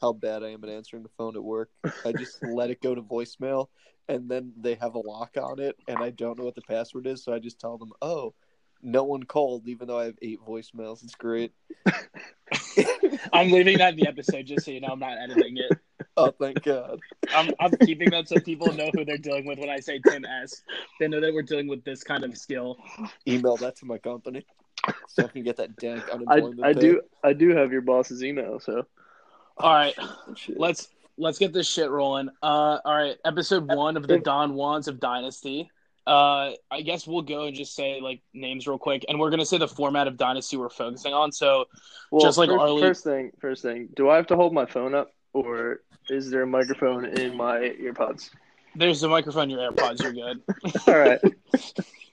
how bad I am at answering the phone at work. I just let it go to voicemail, and then they have a lock on it, and I don't know what the password is, so I just tell them, "Oh, no one called," even though I have eight voicemails. It's great. I'm leaving that in the episode just so you know I'm not editing it. Oh, thank God. I'm, I'm keeping that so people know who they're dealing with when I say Tim S. They know that we're dealing with this kind of skill. Email that to my company so I can get that dank I, unemployment. I pay. do I do have your boss's email, so All right, Shit. let's let's get this shit rolling. Uh, all right, episode one of the Don Juans of Dynasty. Uh, I guess we'll go and just say like names real quick, and we're gonna say the format of Dynasty we're focusing on. So well, Just like first, Arlie- first thing first thing, do I have to hold my phone up or is there a microphone in my earpods? there's the microphone in your AirPods. You're good. All right.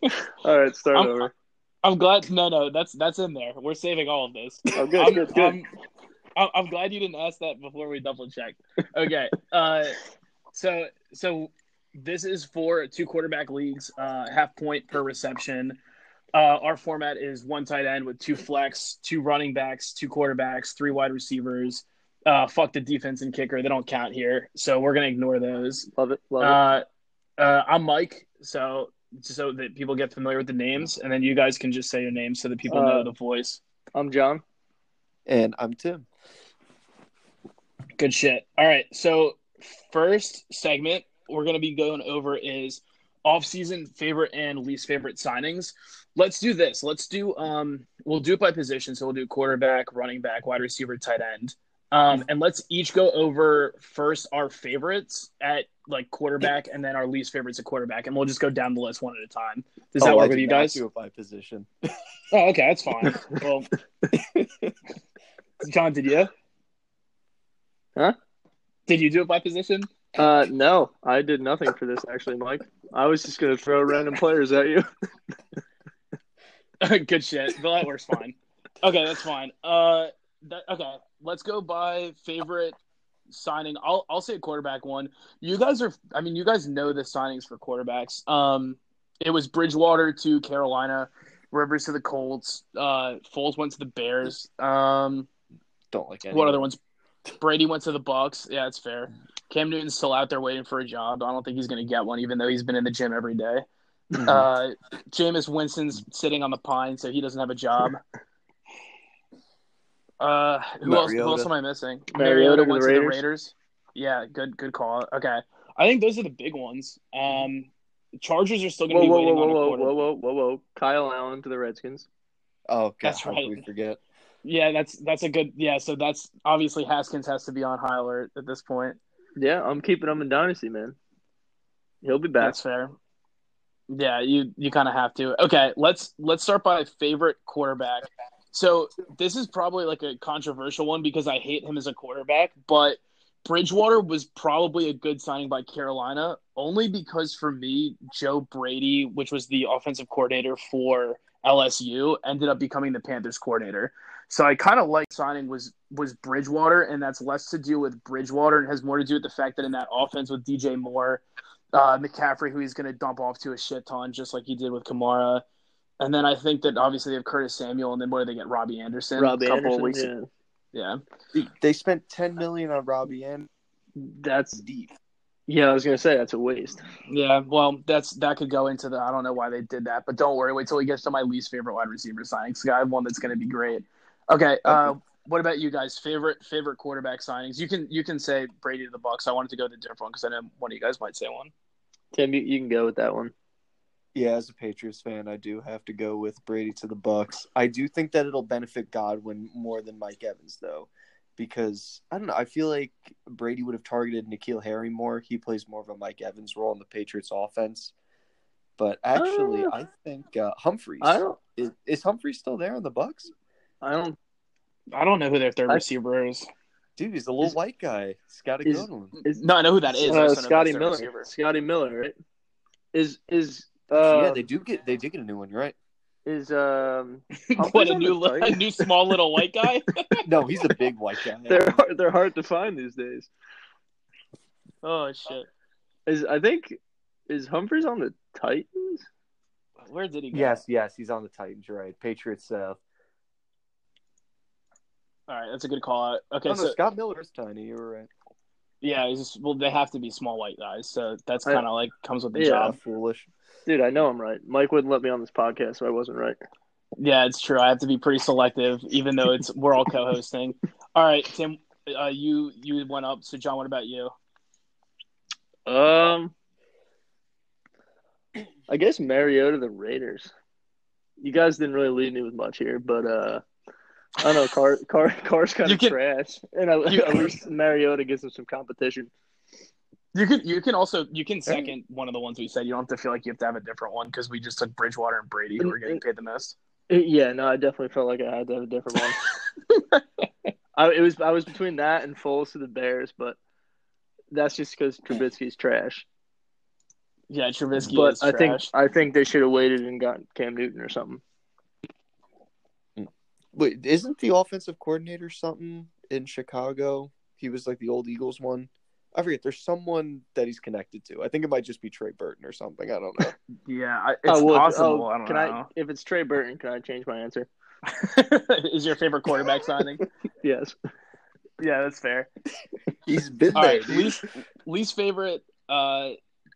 All right, start I'm- over. I'm glad. No, no, that's that's in there. We're saving all of this. Oh, good, I'm, good, good. I'm, I'm, I'm glad you didn't ask that before we double checked. Okay. Uh, so so this is for two quarterback leagues, uh, half point per reception. Uh, our format is one tight end with two flex, two running backs, two quarterbacks, three wide receivers. Uh, fuck the defense and kicker; they don't count here, so we're gonna ignore those. love it, love Uh, uh, I'm Mike, so so that people get familiar with the names, and then you guys can just say your names so that people know Uh, the voice. I'm John. And I'm Tim. Good shit. All right. So first segment we're going to be going over is off-season favorite and least favorite signings. Let's do this. Let's do um we'll do it by position. So we'll do quarterback, running back, wide receiver, tight end. Um and let's each go over first our favorites at like quarterback and then our least favorites at quarterback and we'll just go down the list one at a time. Does that Oh, I work with you guys? Do it by position. Oh, okay, that's fine. Well, John, did you? Huh? Did you do it by position? Uh, no, I did nothing for this actually, Mike. I was just gonna throw random players at you. Good shit. But that works fine. Okay, that's fine. Uh, that, okay, let's go by favorite signing. I'll I'll say a quarterback one. You guys are. I mean, you guys know the signings for quarterbacks. Um, it was Bridgewater to Carolina, Rivers to the Colts. Uh, Foles went to the Bears. Um, Don't like any. what other ones? Brady went to the Bucks. Yeah, it's fair. Cam Newton's still out there waiting for a job. I don't think he's going to get one, even though he's been in the gym every day. Mhm. Uh, Jameis Winston's sitting on the pine, so he doesn't have a job. Uh, who else? Who else am I missing? Mariota Mariota went the to the Raiders. Raiders. Yeah, good, good call. Okay, I think those are the big ones. Um, Chargers are still going to be whoa, whoa, waiting whoa, on a whoa, quarter. whoa, whoa, whoa, whoa! Kyle Allen to the Redskins. oh, God, That's right. we forget? Yeah, that's that's a good. Yeah, so that's obviously Haskins has to be on high alert at this point. Yeah, I'm keeping him in dynasty, man. He'll be back. That's fair. Yeah, you you kind of have to. Okay, let's let's start by favorite quarterback. So this is probably like a controversial one because I hate him as a quarterback, but Bridgewater was probably a good signing by Carolina only because for me, Joe Brady, which was the offensive coordinator for LSU, ended up becoming the Panthers coordinator. So I kind of like signing was was Bridgewater, and that's less to do with Bridgewater and has more to do with the fact that in that offense with DJ Moore, uh, McCaffrey, who he's going to dump off to a shit ton, just like he did with Kamara. And then I think that obviously they have Curtis Samuel, and then what do they get? Robbie Anderson. Robbie a couple Anderson. of weeks. yeah. Yeah. They spent ten million on Robbie and That's deep. yeah. I was gonna say that's a waste. Yeah, well, that's that could go into the. I don't know why they did that, but don't worry. Wait till we get to my least favorite wide receiver signings. 'cause I have one that's going to be great. Okay, uh, what about you guys? Favorite favorite quarterback signings? You can you can say Brady to the Bucks. I wanted to go to a different one because I know one of you guys might say one. Tim, you, you can go with that one. Yeah, as a Patriots fan, I do have to go with Brady to the Bucks. I do think that it'll benefit Godwin more than Mike Evans, though, because I don't know. I feel like Brady would have targeted N'Keal Harry more. He plays more of a Mike Evans role in the Patriots offense. But actually, Uh, I think uh, Humphries I don't. is, is Humphries still there in the Bucks? I don't. I don't know who their third I- receiver is. Dude, he's a little Is- white guy. He's got a is- good one. Is, No, I know who that is. Uh, just don't know Scotty if that's their Miller. receiver. Scotty Miller, right? Is is uh yeah, they do get they did get a new one. You're right. is um what a new a new small little white guy. No, he's a big white guy. they're hard, they're hard to find these days. oh shit! Is I think is Humphries on the Titans? Where did he go? Yes, yes, he's on the Titans. Right. Patriots. Uh, All right, that's a good call out. Okay, oh, no, so Scott Miller's tiny. You were right. yeah, he's just, well, they have to be small white guys, so that's kind of like comes with the Yeah. job. foolish. Dude, I know I'm right. Mike wouldn't let me on this podcast, so I wasn't right. Yeah, it's true. I have to be pretty selective, even though it's we're all co-hosting. All right, Tim, uh, you you went up. So John, what about you? Um, I guess Mariota the Raiders. You guys didn't really lead me with much here, but uh, I don't know. Carr, Carr, Carr's kind of trash, and I, you- at least Mariota gives him some competition. You can you can also you can second one of the ones we said. You don't have to feel like you have to have a different one because we just took Bridgewater and Brady who were getting paid the most. Yeah, no, I definitely felt like I had to have a different one. I it was I was between that and Foles to the Bears, but that's just because Trubisky's trash. Yeah, Trubisky but is I think trash. I think they should have waited and got Cam Newton or something. Wait, isn't the offensive coordinator something in Chicago? He was like the old Eagles one. I forget. There's someone that he's connected to. I think it might just be Trey Burton or something. I don't know. yeah, I, it's Oh, well, possible. oh, I don't can know. I? If it's Trey Burton, can I change my answer? is your favorite quarterback signing? Yes. yeah, that's fair. He's been All there. right, least least favorite. Uh,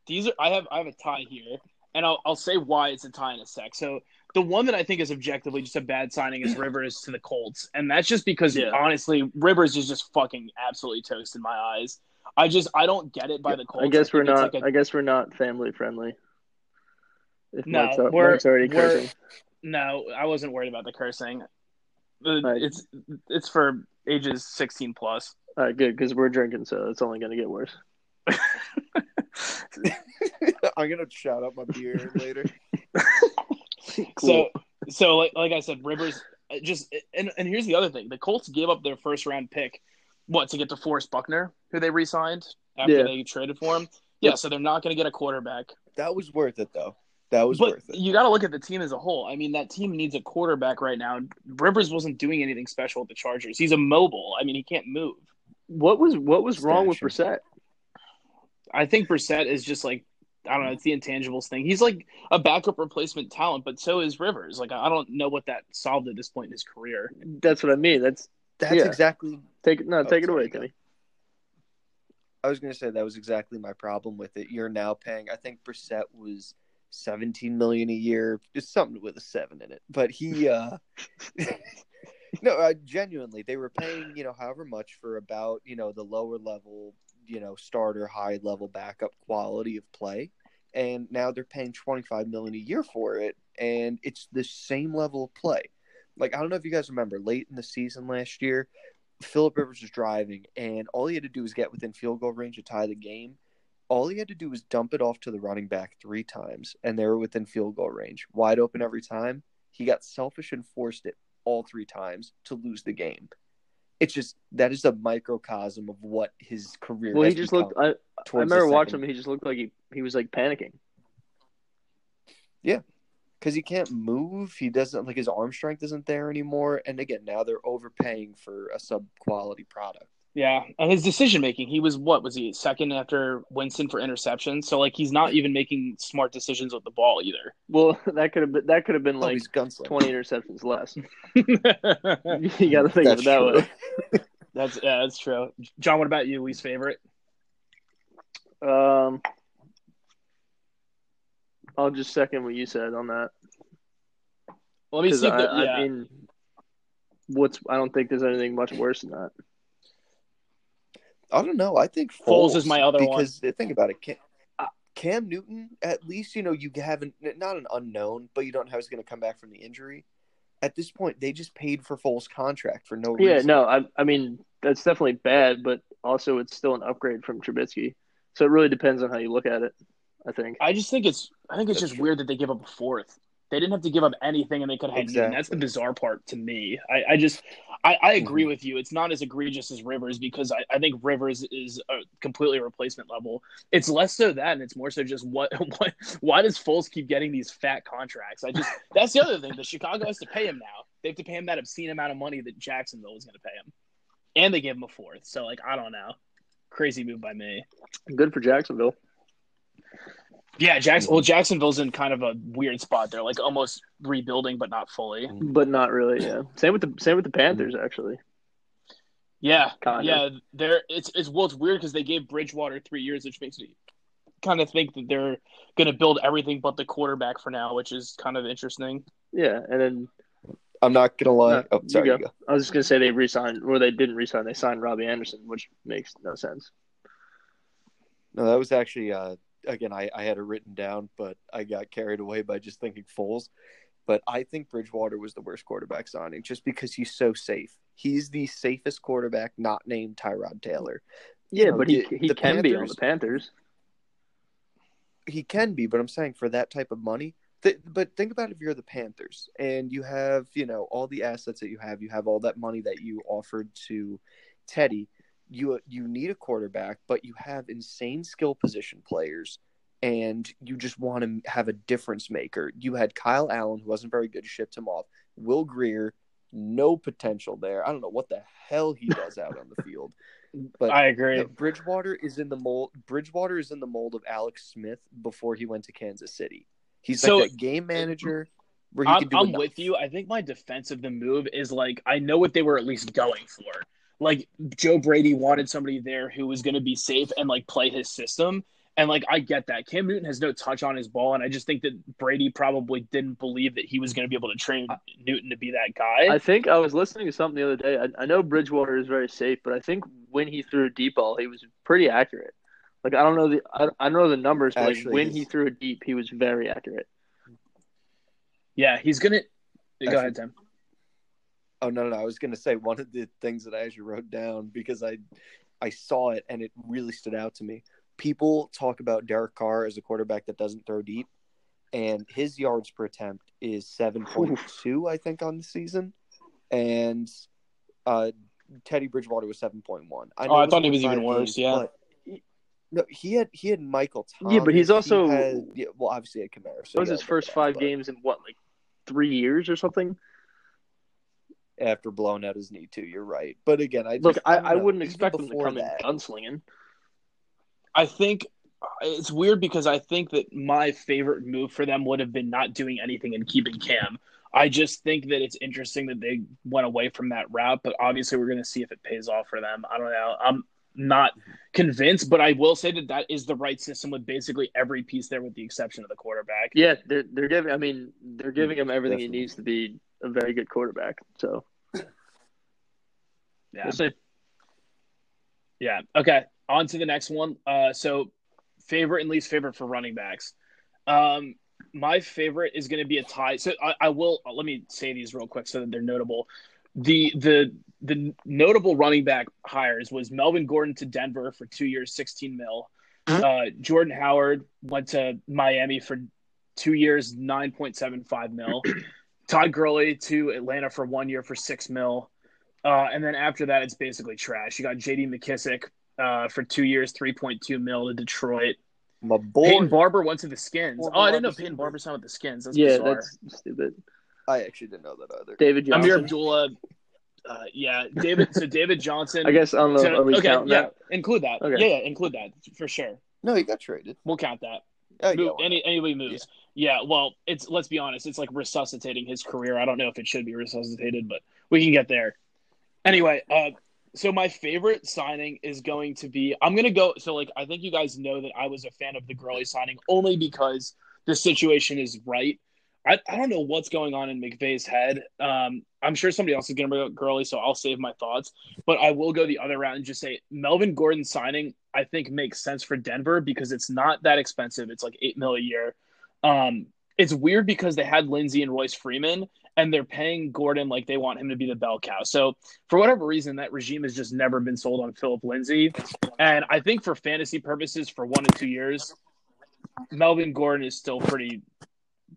these are I have I have a tie here, and I'll I'll say why it's a tie in a sec. So the one that I think is objectively just a bad signing is Rivers to the Colts, and that's just because Yeah. honestly Rivers is just fucking absolutely toast in my eyes. I just I don't get it by the Colts. I guess we're not. like a- I guess we're not family friendly. If No, Mike's, we're- Mike's already we're- cursing. no, I wasn't worried about the cursing. Uh, Right. It's it's for ages sixteen plus. All right, good because we're drinking, so it's only going to get worse. I'm gonna shout out my beer later. So, so like like I said, Rivers uh, just and and here's the other thing: the Colts gave up their first round pick, what to get to Forrest Buckner, who they re-signed after Yeah. they traded for him. Yeah, so they're not going to get a quarterback. That was worth it though. That was But worth it. you got to look at the team as a whole. I mean, that team needs a quarterback right now. Rivers wasn't doing anything special with the Chargers. He's immobile. I mean, he can't move. what was what was wrong with Statue. Brissett? I think Brissett is just like I don't know. It's the intangibles thing. He's like a backup replacement talent, but so is Rivers. Like I don't know what that solved at this point in his career. That's what I mean. That's That's yeah. exactly. take it. No, Oh, take it away, Kenny. I was gonna say that was exactly my problem with it. You're now paying. I think Brissett was 17 million a year. Just something with a seven in it. But he. uh No, uh, genuinely, they were paying you know however much for about you know the lower level you know starter high level backup quality of play, and now they're paying 25 million a year for it, and it's the same level of play. Like I don't know if you guys remember late in the season last year, Philip Rivers was driving, and all he had to do was get within field goal range to tie the game. All he had to do was dump it off to the running back three times, and they were within field goal range, wide open every time. He got selfish and forced it all three times to lose the game. It's just that is a microcosm of what his career. Well, he just looked. I, I remember watching him. He just looked like he he was like panicking. Yeah, because he can't move. He doesn't like his arm strength isn't there anymore. And again, now they're overpaying for a sub quality product. Yeah, and his decision making. He was what was he second after Winston for interception? So like he's not even making smart decisions with the ball either. Well, that could have been that could have been Oh, like he's twenty interceptions less. you got to think of it that true. way. that's yeah, that's true. John, what about you? Least favorite? Um, I'll just second what you said on that. Let me see. I, the, I mean, what's I don't think there's anything much worse than that. I don't know. I think Foles is my other one. because think about it. Cam, Cam Newton, at least you know you haven't not an unknown, but you don't know how he's going to come back from the injury. At this point, they just paid for Foles' contract for no Yeah, reason. Yeah, no, I I mean that's definitely bad, but also it's still an upgrade from Trubisky. So it really depends on how you look at it. I think. I just think it's I think it's That's just true. weird that they give up a fourth. They didn't have to give up anything, and they could have had That's the bizarre part to me. I, I just I, I agree Mhm. with you. It's not as egregious as Rivers because I, I think Rivers is a completely replacement level. It's less so that, and it's more so just what what why does Foles keep getting these fat contracts? I just that's the other thing. The Chicago has to pay him now. They have to pay him that obscene amount of money that Jacksonville is going to pay him, and they gave him a fourth. So like I don't know, crazy move by me. Good for Jacksonville. Yeah, Jackson. Well, Jacksonville's in kind of a weird spot. They're like almost rebuilding, but not fully. But not really, yeah. Same with the same with the Panthers actually. Yeah, Kind of. yeah. They're it's it's well, it's weird because they gave Bridgewater three years, which makes me kind of think that they're going to build everything but the quarterback for now, which is kind of interesting. Yeah, and then I'm not gonna lie. No, oh, you sorry. go. you go. I was just gonna say they re-signed, or they didn't re-sign. They signed Robbie Anderson, which makes no sense. No, that was actually uh, again I, I had it written down, but I got carried away by just thinking Foles. But I think Bridgewater was the worst quarterback signing just because he's so safe. He's the safest quarterback not named Tyrod Taylor. Yeah, know, but he he can be on the Panthers. He can be, but I'm saying for that type of money. Th- but think about if you're the Panthers and you have, you know, all the assets that you have, you have all that money that you offered to Teddy. You you need a quarterback, but you have insane skill position players, and you just want to have a difference maker. You had Kyle Allen, who wasn't very good, shipped him off. Will Grier, no potential there. I don't know what the hell he does out on the field. But I agree. Bridgewater is in the mold. Bridgewater is in the mold of Alex Smith before he went to Kansas City. He's So- like that game manager where he I'm, can do I'm with you. I think my defense of the move is like I know what they were at least going for. Like Joe Brady wanted somebody there who was going to be safe and like play his system. And like I get that Cam Newton has no touch on his ball, and I just think that Brady probably didn't believe that he was going to be able to train Newton to be that guy. I think I was listening to something the other day. I, I know Bridgewater is very safe, but I think when he threw a deep ball, he was pretty accurate. Like I don't know the I, I don't know the numbers, but like when he threw a deep, he was very accurate. yeah, he's gonna. Go Actually- ahead, Tim. Oh no, no, no! I was going to say one of the things that I actually wrote down because I, I saw it and it really stood out to me. People talk about Derek Carr as a quarterback that doesn't throw deep, and his yards per attempt is seven point two, I think, on the season, and uh, Teddy Bridgewater was seven point one. Oh, I thought he was even worse, yeah. No, he had he had Michael Thomas. Yeah, but he's he also- had- yeah, well, obviously he had Kamara. so That was his first look at five that, games in what, like three years or something? But after blowing out his knee too. You're right, but again, I just, Look, I, don't I know, wouldn't expect him to come that- in gunslinging. I think uh, it's weird because I think that my favorite move for them would have been not doing anything and keeping Cam. I just think that it's interesting that they went away from that route, but obviously we're going to see if it pays off for them. I don't know. I'm not convinced, but I will say that that is the right system with basically every piece there, with the exception of the quarterback. Yeah, they're they're giving. I mean, they're giving him everything Definitely. he needs to be a very good quarterback. So Yeah. we'll see. Yeah. Okay. On to the next one. Uh, so favorite and least favorite for running backs. Um, my favorite is going to be a tie. So I, I will let me say these real quick so that they're notable. The the the notable running back hires was Melvin Gordon to Denver for two years, sixteen mil. Uh, Jordan Howard went to Miami for two years, nine point seven five mil. Todd Gurley to Atlanta for one year for six mil. Uh, and then after that, it's basically trash. You got J.D. McKissic uh, for two years, three point two mil to Detroit. My boy, Peyton Barber went to the Skins. Former Oh, I didn't know wide Peyton. Barber signed with the Skins. That's Yeah, bizarre. that's stupid. I actually didn't know that either. David Johnson. Ameer Abdullah. Uh, yeah, David. So David Johnson. I guess I don't know. So- okay, yeah, that? include that. Okay. Yeah, yeah, include that for sure. No, he got traded. We'll count that. Oh, Move, why any anybody moves. Yeah. well, it's let's be honest, it's like resuscitating his career. I don't know if it should be resuscitated, but we can get there. Anyway, uh, so my favorite signing is going to be I'm gonna go. So like I think you guys know that I was a fan of the Gurley signing only because the situation is right. I, I don't know what's going on in McVay's head. Um, I'm sure somebody else is going to bring up Gurley, so I'll save my thoughts. But I will go the other route and just say Melvin Gordon signing, I think makes sense for Denver because it's not that expensive. It's like eight mil a year. Um, it's weird because they had Lindsay and Royce Freeman, and they're paying Gordon like they want him to be the bell cow. So for whatever reason, that regime has just never been sold on Philip Lindsay. And I think for fantasy purposes, for one to two years, Melvin Gordon is still pretty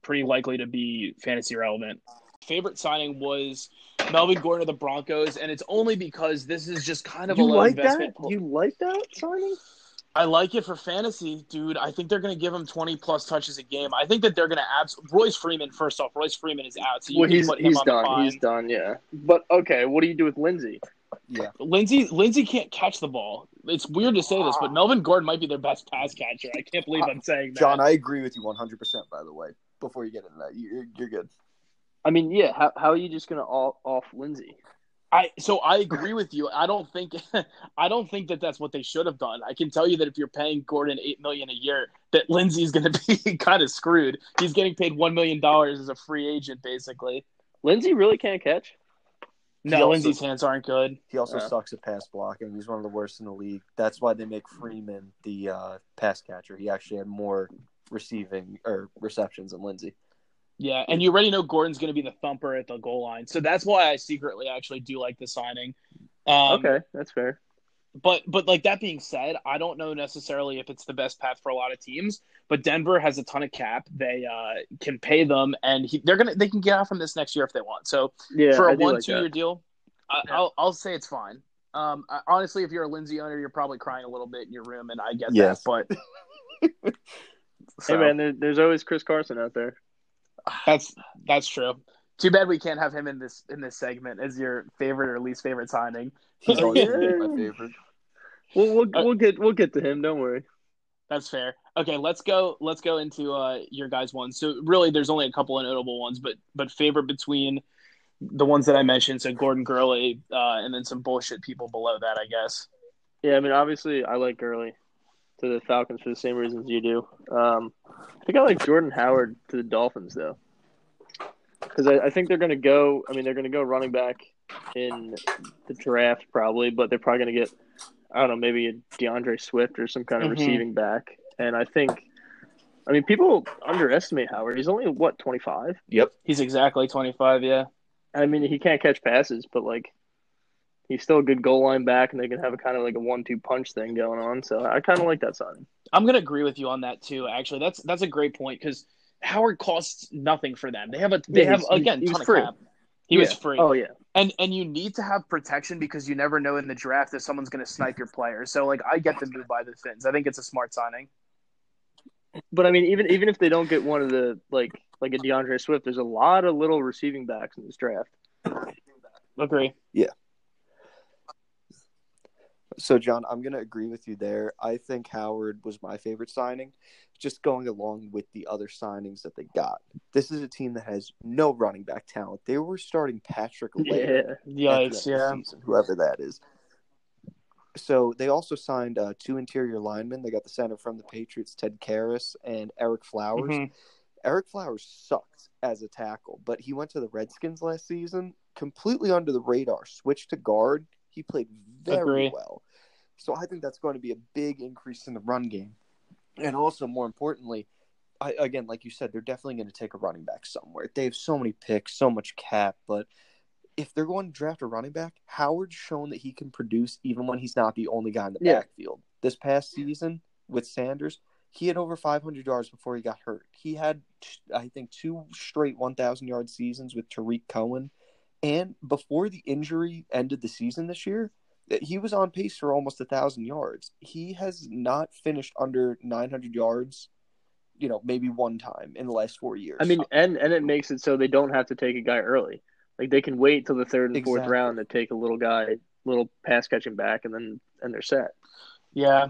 pretty likely to be fantasy relevant. Favorite signing was Melvin Gordon of the Broncos, and it's only because this is just kind of a low like that? investment. You like that signing? I like it for fantasy, dude. I think they're going to give him 20 plus touches a game. I think that they're going to abs. Royce Freeman, first off, Royce Freeman is out. So you Well, can he's put him he's on the done. fine. He's done. Yeah. But okay, what do you do with Lindsay? Yeah, Lindsay Lindsay can't catch the ball. It's weird to say this, but ah. Melvin Gordon might be their best pass catcher. I can't believe ah, I'm saying that. John, I agree with you 100. percent By the way, before you get into that, you're you're good. I mean, yeah. How how are you just gonna off, off Lindsay? I so I agree with you. I don't think I don't think that that's what they should have done. I can tell you that if you're paying Gordon eight million a year, that Lindsay's going to be kind of screwed. He's getting paid one million dollars as a free agent, basically. Lindsay really can't catch. No, also- Lindsay's hands aren't good. He also Yeah. sucks at pass blocking. He's one of the worst in the league. That's why they make Freeman the uh, pass catcher. He actually had more receiving or receptions than Lindsay. Yeah, and you already know Gordon's going to be the thumper at the goal line, so that's why I secretly actually do like the signing. Um, okay, that's fair. but but like that being said, I don't know necessarily if it's the best path for a lot of teams. But Denver has a ton of cap; they uh, can pay them, and he, they're gonna they can get out from this next year if they want. So Yeah, for a one like two year deal, I, Yeah. I'll I'll say it's fine. Um, I- honestly, if you're a Lindsay owner, you're probably crying a little bit in your room, and I get Yes. that. But Hey man, there, there's always Chris Carson out there. That's that's true. Too bad we can't have him in this in this segment as your favorite or least favorite signing. He's Oh, always yeah. my favorite. We'll we'll, Uh, we'll get we'll get to him. Don't worry. That's fair. Okay, let's go. Let's go into uh, your guys' ones. So really, there's only a couple of notable ones, but but favorite between the ones that I mentioned. So Gordon Gurley, uh, and then some bullshit people below that, I guess. Yeah, I mean, obviously, I like Gurley to the Falcons for the same reasons you do. Um, I think I like Jordan Howard to the Dolphins though, because I, I think they're going to go. I mean, they're going to go running back in the draft probably, but they're probably going to get. I don't know, maybe a D'Andre Swift or some kind of Mhm. receiving back. And I think, I mean, people underestimate Howard. He's only what twenty five. Yep, He's exactly 25. Yeah. I mean, he can't catch passes, but like, he's still a good goal line back, and they can have a kind of like a one-two punch thing going on. So I kind of like that signing. I'm gonna agree with you on that too. Actually, that's that's a great point because Howard costs nothing for them. They have a they Yeah, have again he was of free. cap. He was free. Oh yeah, and and you need to have protection because you never know in the draft if someone's going to snipe your player. So like I get the move by the Finns. I think it's a smart signing. but I mean, even even if they don't get one of the like like a D'Andre Swift, there's a lot of little receiving backs in this draft. Agree. So, John, I'm going to agree with you there. I think Howard was my favorite signing, just going along with the other signings that they got. This is a team that has no running back talent. They were starting Patrick Laird Yeah, at the end Yikes! Yeah. season, whoever that is. So they also signed uh, two interior linemen. They got the center from the Patriots, Ted Karras, and Ereck Flowers. Mhm. Ereck Flowers sucked as a tackle, but he went to the Redskins last season, completely under the radar, switched to guard. He played very Agree. well. So I think that's going to be a big increase in the run game. And also, more importantly, I, again, like you said, they're definitely going to take a running back somewhere. They have so many picks, so much cap, but if they're going to draft a running back, Howard's shown that he can produce even when he's not the only guy in the Yeah. backfield. This past season with Sanders, he had over 500 yards before he got hurt. He had, I think, two straight 1,000 yard seasons with Tarik Cohen. And before the injury ended the season this year, he was on pace for almost a thousand yards. He has not finished under 900 yards, you know, maybe one time in the last four years. I mean, and and it makes it so they don't have to take a guy early. Like they can wait till the third and fourth Exactly. round to take a little guy, little pass catching back, and then and they're set. Yeah.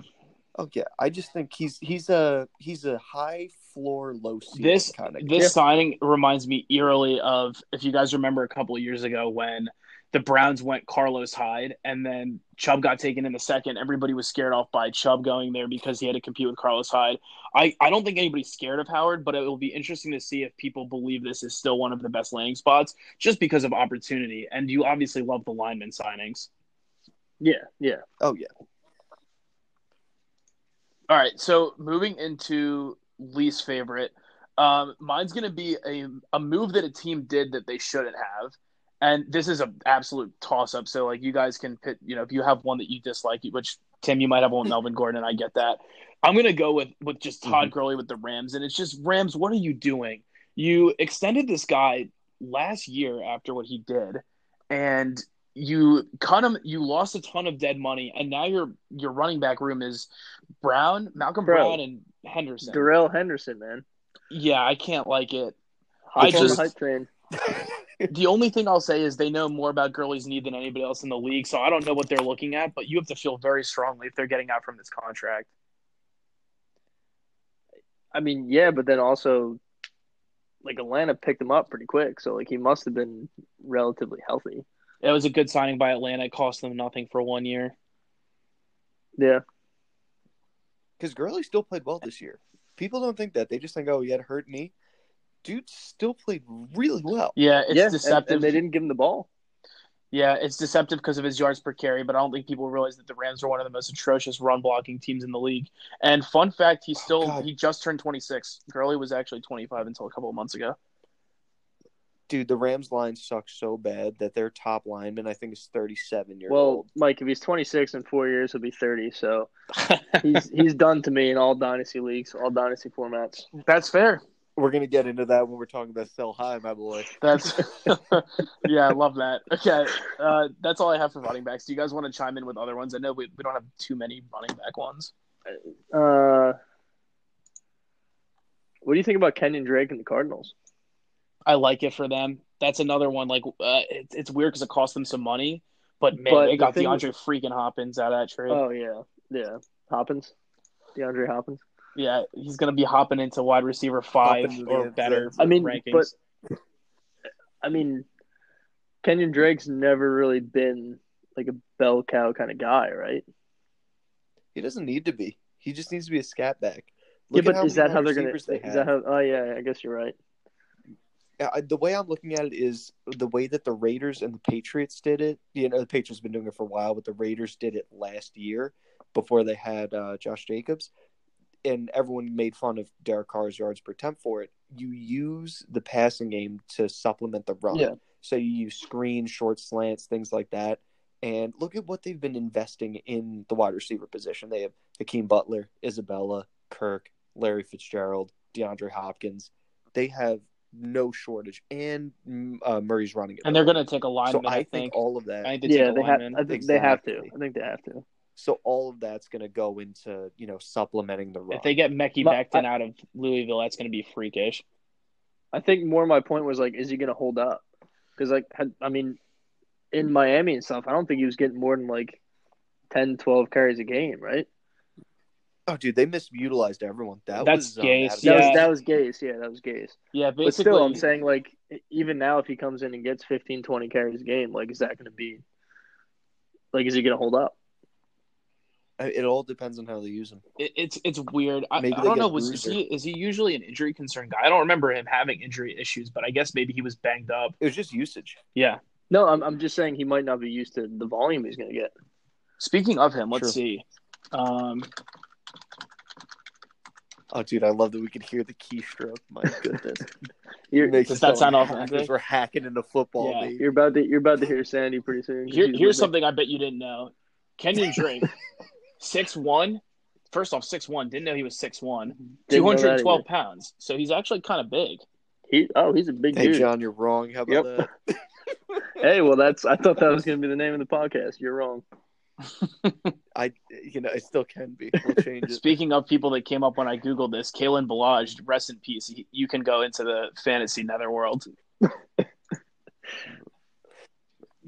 oh yeah, I just think he's he's a he's a high floor, low ceiling This kind of this Yeah. signing reminds me eerily of if you guys remember a couple of years ago when the Browns went Carlos Hyde and then Chubb got taken in the second. Everybody was scared off by Chubb going there because he had to compete with Carlos Hyde. I, I don't think anybody's scared of Howard, but it will be interesting to see if people believe this is still one of the best landing spots just because of opportunity. And you obviously love the lineman signings. Yeah, yeah. Oh yeah, All right, so moving into least favorite, um, mine's going to be a a move that a team did that they shouldn't have, and this is an absolute toss up. So like you guys can pit, you know, if you have one that you dislike, which Tim you might have one Melvin Gordon, and I get that. I'm going to go with with just Todd mm-hmm. Gurley with the Rams, and it's just Rams. What are you doing? You extended this guy last year after what he did, and you cut him. You lost a ton of dead money, and now your your running back room is Brown, Malcolm Bro. Brown, and Henderson. Darrell Henderson, man. Yeah, I can't like it. I just- the hype train. The only thing I'll say is they know more about Gurley's need than anybody else in the league, so I don't know what they're looking at, but you have to feel very strongly if they're getting out from this contract. I mean, yeah, but then also, like Atlanta picked him up pretty quick, so like he must have been relatively healthy. It was a good signing by Atlanta. It cost them nothing for one year. Yeah. Because Gurley still played well this year. People don't think that. They just think, oh, he had a hurt knee. Dude still played really well. Yeah, it's yeah, deceptive. And, they didn't give him the ball. Yeah, it's deceptive because of his yards per carry, but I don't think people realize that the Rams are one of the most atrocious run blocking teams in the league. And fun fact, he still oh, God. he just turned 26. Gurley was actually 25 until a couple of months ago. Dude, the Rams line sucks so bad that their top lineman, I think, is 37 years old. Well, old. Mike, if he's 26 in four years, he'll be 30. So he's he's done to me in all dynasty leagues, all dynasty formats. That's fair. We're going to get into that when we're talking about sell high, my boy. That's yeah, I love that. Okay, uh, that's all I have for running backs. Do you guys want to chime in with other ones? I know we, we don't have too many running back ones. Uh, what do you think about Kenyon Drake and the Cardinals? I like it for them. That's another one. Like uh, it's it's weird because it cost them some money, but man, But they the got thing- DeAndre freaking Hopkins out of that trade. Oh yeah, yeah, Hoppins, DeAndre Hoppins. Yeah, he's gonna be hopping into wide receiver five Hopping the or end better. I mean, rankings. but I mean, Kenyon Drake's never really been like a bell cow kind of guy, right? He doesn't need to be. He just needs to be a scat back. yeah, Look at but is that how wide they're gonna? receivers they Is have. that how? Oh yeah, I guess you're right. Yeah, I- the way I'm looking at it is the way that the Raiders and the Patriots did it. You know, the Patriots have been doing it for a while, but the Raiders did it last year before they had uh, Josh Jacobs, and everyone made fun of Derek Carr's yards per attempt for it. You use the passing game to supplement the run. Yeah. So you use screens, short slants, things like that. And look at what they've been investing in the wide receiver position. They have Hakeem Butler, Isabella, Kirk, Larry Fitzgerald, DeAndre Hopkins. They have no shortage, and mm, uh, Murray's running it. and they're gonna take a so lineman. I I think think. all of that. I think they Yeah, they have. I think they have to. I think they have to. So all of that's going to go into you know supplementing the run. If they get Mekhi My- Becton out of Louisville, that's gonna be freakish. I think more my point was like, is he going to hold up? Because like, had- I mean, in Miami and stuff, I don't think he was getting more than like 10, 12 carries a game, right? oh, dude, they misutilized everyone. That That's was um, Gase, Adam That was that was Gase. Yeah, that was Gase. Yeah, But still, I'm saying like, even now, if he comes in and gets 15, 20 carries a game, like, is that going to be like, is he going to hold up? It all depends on how they use him. it, it's it's weird. I, I Maybe they don't know. Was is he is he usually an injury concern guy? I don't remember him having injury issues, but I guess maybe he was banged up. It was just usage. Yeah. No, I'm I'm just saying he might not be used to the volume he's going to get. Speaking of him, let's True. see. Um, Oh, dude, I love that we could hear the keystroke. My goodness, You're Makes Does it that sound sound like authentic? We're hacking into football, Yeah. baby. you're about to you're about to hear Sandy pretty soon. here, here's with me. something I bet you didn't know. Kenyon Drake, six one. First off, six one. Didn't know he was six one. Didn't Two know that hundred and twelve either. pounds. So he's actually kind of big. He oh he's a big Hey, dude. John, you're wrong. How about Yep. that? Hey, well that's I thought that was going to be the name of the podcast. You're wrong. I, you know, it still can be. We'll change it. Speaking of people that came up when I googled this, Kalen Ballage, rest in peace. He- You can go into the fantasy netherworld.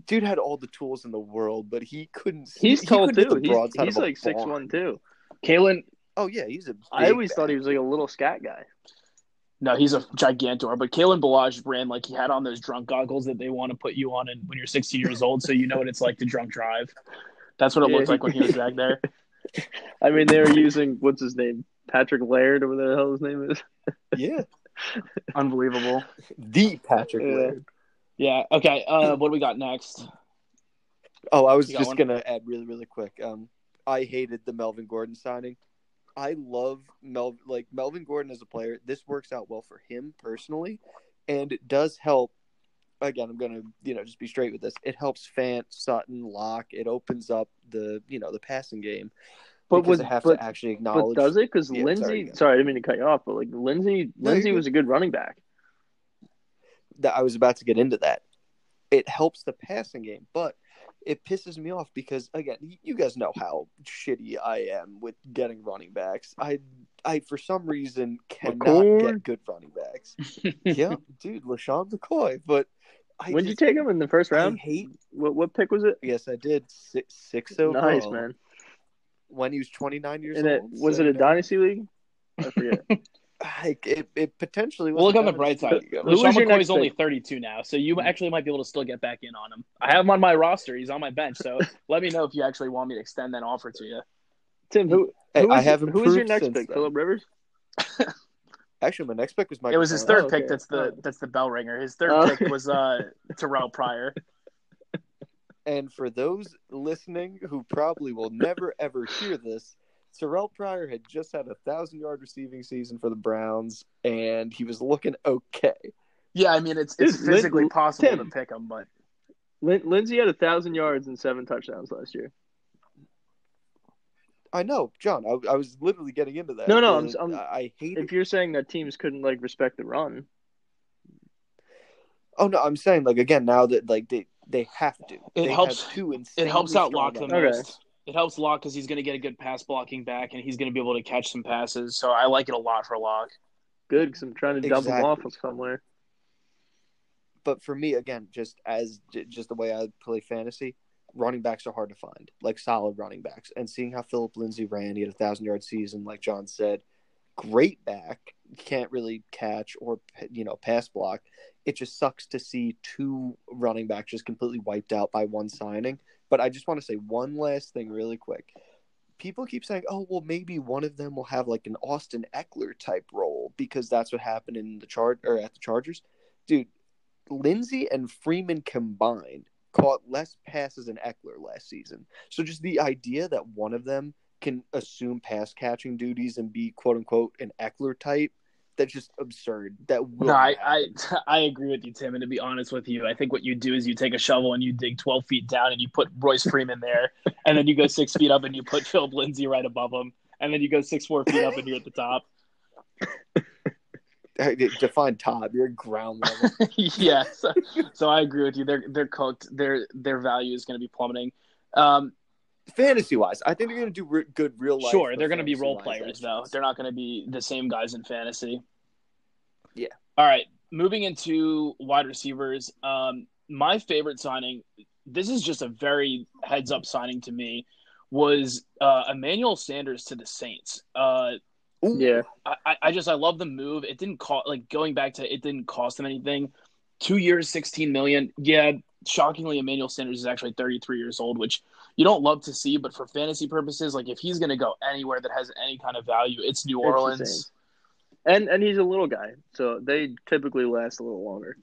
Dude had all the tools in the world, but he couldn't. He's he tall couldn't too. the He's, broadside he's of like six one too. Kalen, Oh yeah, he's a. I big always thought he was like a little scat guy. no, he's a gigantor. But Kalen Ballage ran like he had on those drunk goggles that they want to put you on and when you're 16 years old, so you know what it's like to drunk drive. That's what it Yeah. looked like when he was back there. I mean, they were using what's his name, Patrick Laird, or whatever the hell his name is. Yeah, Unbelievable. the Patrick Yeah. Laird. Yeah. Okay. Uh, what do we got next? Oh, I was just one? gonna add really, really quick. Um, I hated the Melvin Gordon signing. I love Mel like Melvin Gordon as a player. This works out well for him personally, and it does help. Again, I'm gonna you know just be straight with this. It helps Fant, Sutton, Lock. It opens up the you know the passing game. But because was have but, to actually but acknowledge. does it? Because Yeah, Lindsay, sorry, sorry. I didn't mean to cut you off, but like Lindsay, No, Lindsay was a good running back. That I was about to get into that. It helps the passing game, but it pisses me off because again, you guys know how shitty I am with getting running backs. I I for some reason cannot McCoy? get good running backs. yeah, dude, LeSean McCoy, but I when did you take him in the first I round? hate. What what pick was it? Yes, I did six six overall. Nice oh. man. When he was twenty nine years And it old. was so, it a oh. dynasty league? I forget. like it, it potentially. Well, look on the bright side. a week ago. Who LeSean McCoy's only pick? 32 now, so you actually might be able to still get back in on him. I have him on my roster. He's on my bench, so let me know if you actually want me to extend that offer to you. Tim, who? Hey, who I is- have Who is your next pick? then. Philip Rivers. Actually, my next pick was Michael. it was his third Oh, pick. okay. That's the Oh. that's the bell ringer. His third Oh. pick was uh Terrell Pryor. And for those listening who probably will never ever hear this, Terrell Pryor had just had a thousand yard receiving season for the Browns, and he was looking okay. Yeah, I mean it's it's Dude, Lin- physically possible Tim. to pick him, but Lin- Lindsay had a thousand yards and seven touchdowns last year. I know, John. I, I was literally getting into that. No, no, I'm- I'm- I I hate If you're saying that teams couldn't like respect the run, Oh no, I'm saying like again now that like they they have to. They helps- Have two it helps out strong Lock the. Okay. Most. It helps Lock because he's going to get a good pass blocking back, and he's going to be able to catch some passes. So I like it a lot for Lock. good because I'm trying to double off of somewhere. But for me, again, just as just the way I play fantasy, running backs are hard to find, like solid running backs. And seeing how Philip Lindsay ran, he had a thousand yard season, like John said, great back, can't really catch or you know pass block. It just sucks to see two running backs just completely wiped out by one signing. But I just want to say one last thing really quick. People keep saying, "Oh, well, maybe one of them will have like an Austin Ekeler type role because that's what happened in the chart or at the Chargers." Dude, Lindsay and Freeman combined caught less passes than Ekeler last season. So just the idea that one of them can assume pass catching duties and be quote unquote an Ekeler type, that's just absurd. That will No, I, I. I agree with you, Tim. And to be honest with you, I think what you do is you take a shovel and you dig 12 feet down and you put Royce Freeman there, and then you go six feet up and you put Phil Lindsay right above him, and then you go six four feet up and you're at the top. Define top. You're ground level. yeah, so, so I agree with you. They're they're cooked. Their their value is going to be plummeting. Um, fantasy wise, I think they're going to do re- good real life. sure, they're going to be role players that's though. They're not going to be the same guys in fantasy. Yeah. All right, moving into wide receivers. Um, my favorite signing. This is just a very heads up signing to me. Was uh, Emmanuel Sanders to the Saints? Uh, Yeah, I, I- I just I love the move. It didn't cost like going back to it didn't cost them anything. Two years, sixteen million. Yeah, shockingly, Emmanuel Sanders is actually thirty three years old, which you don't love to see. But for fantasy purposes, like if he's going to go anywhere that has any kind of value, it's New It's Orleans. and and he's a little guy, so they typically last a little longer.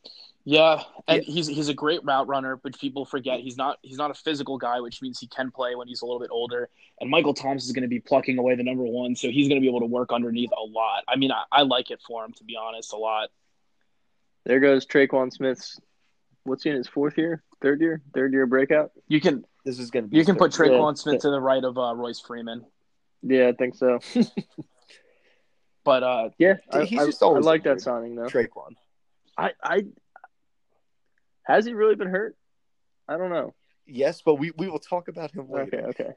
Yeah, and he's he's a great route runner, but people forget he's not he's not a physical guy, which means he can play when he's a little bit older. And Michael Thomas is going to be plucking away the number one, so he's going to be able to work underneath a lot. I mean, I, I like it for him to be honest, a lot. There goes Tre'Quan Smith's. What's he in his fourth year, third year, third year breakout? You can this is going to be. you can put scary. Tre'Quan Yeah. Smith to the right of uh, Royce Freeman, Yeah, I think so. but uh, Yeah, I, He's I- just always I like that signing though. Tre'Quan. I, I has he really been hurt? I don't know. Yes, but we, we will talk about him later. Okay, okay.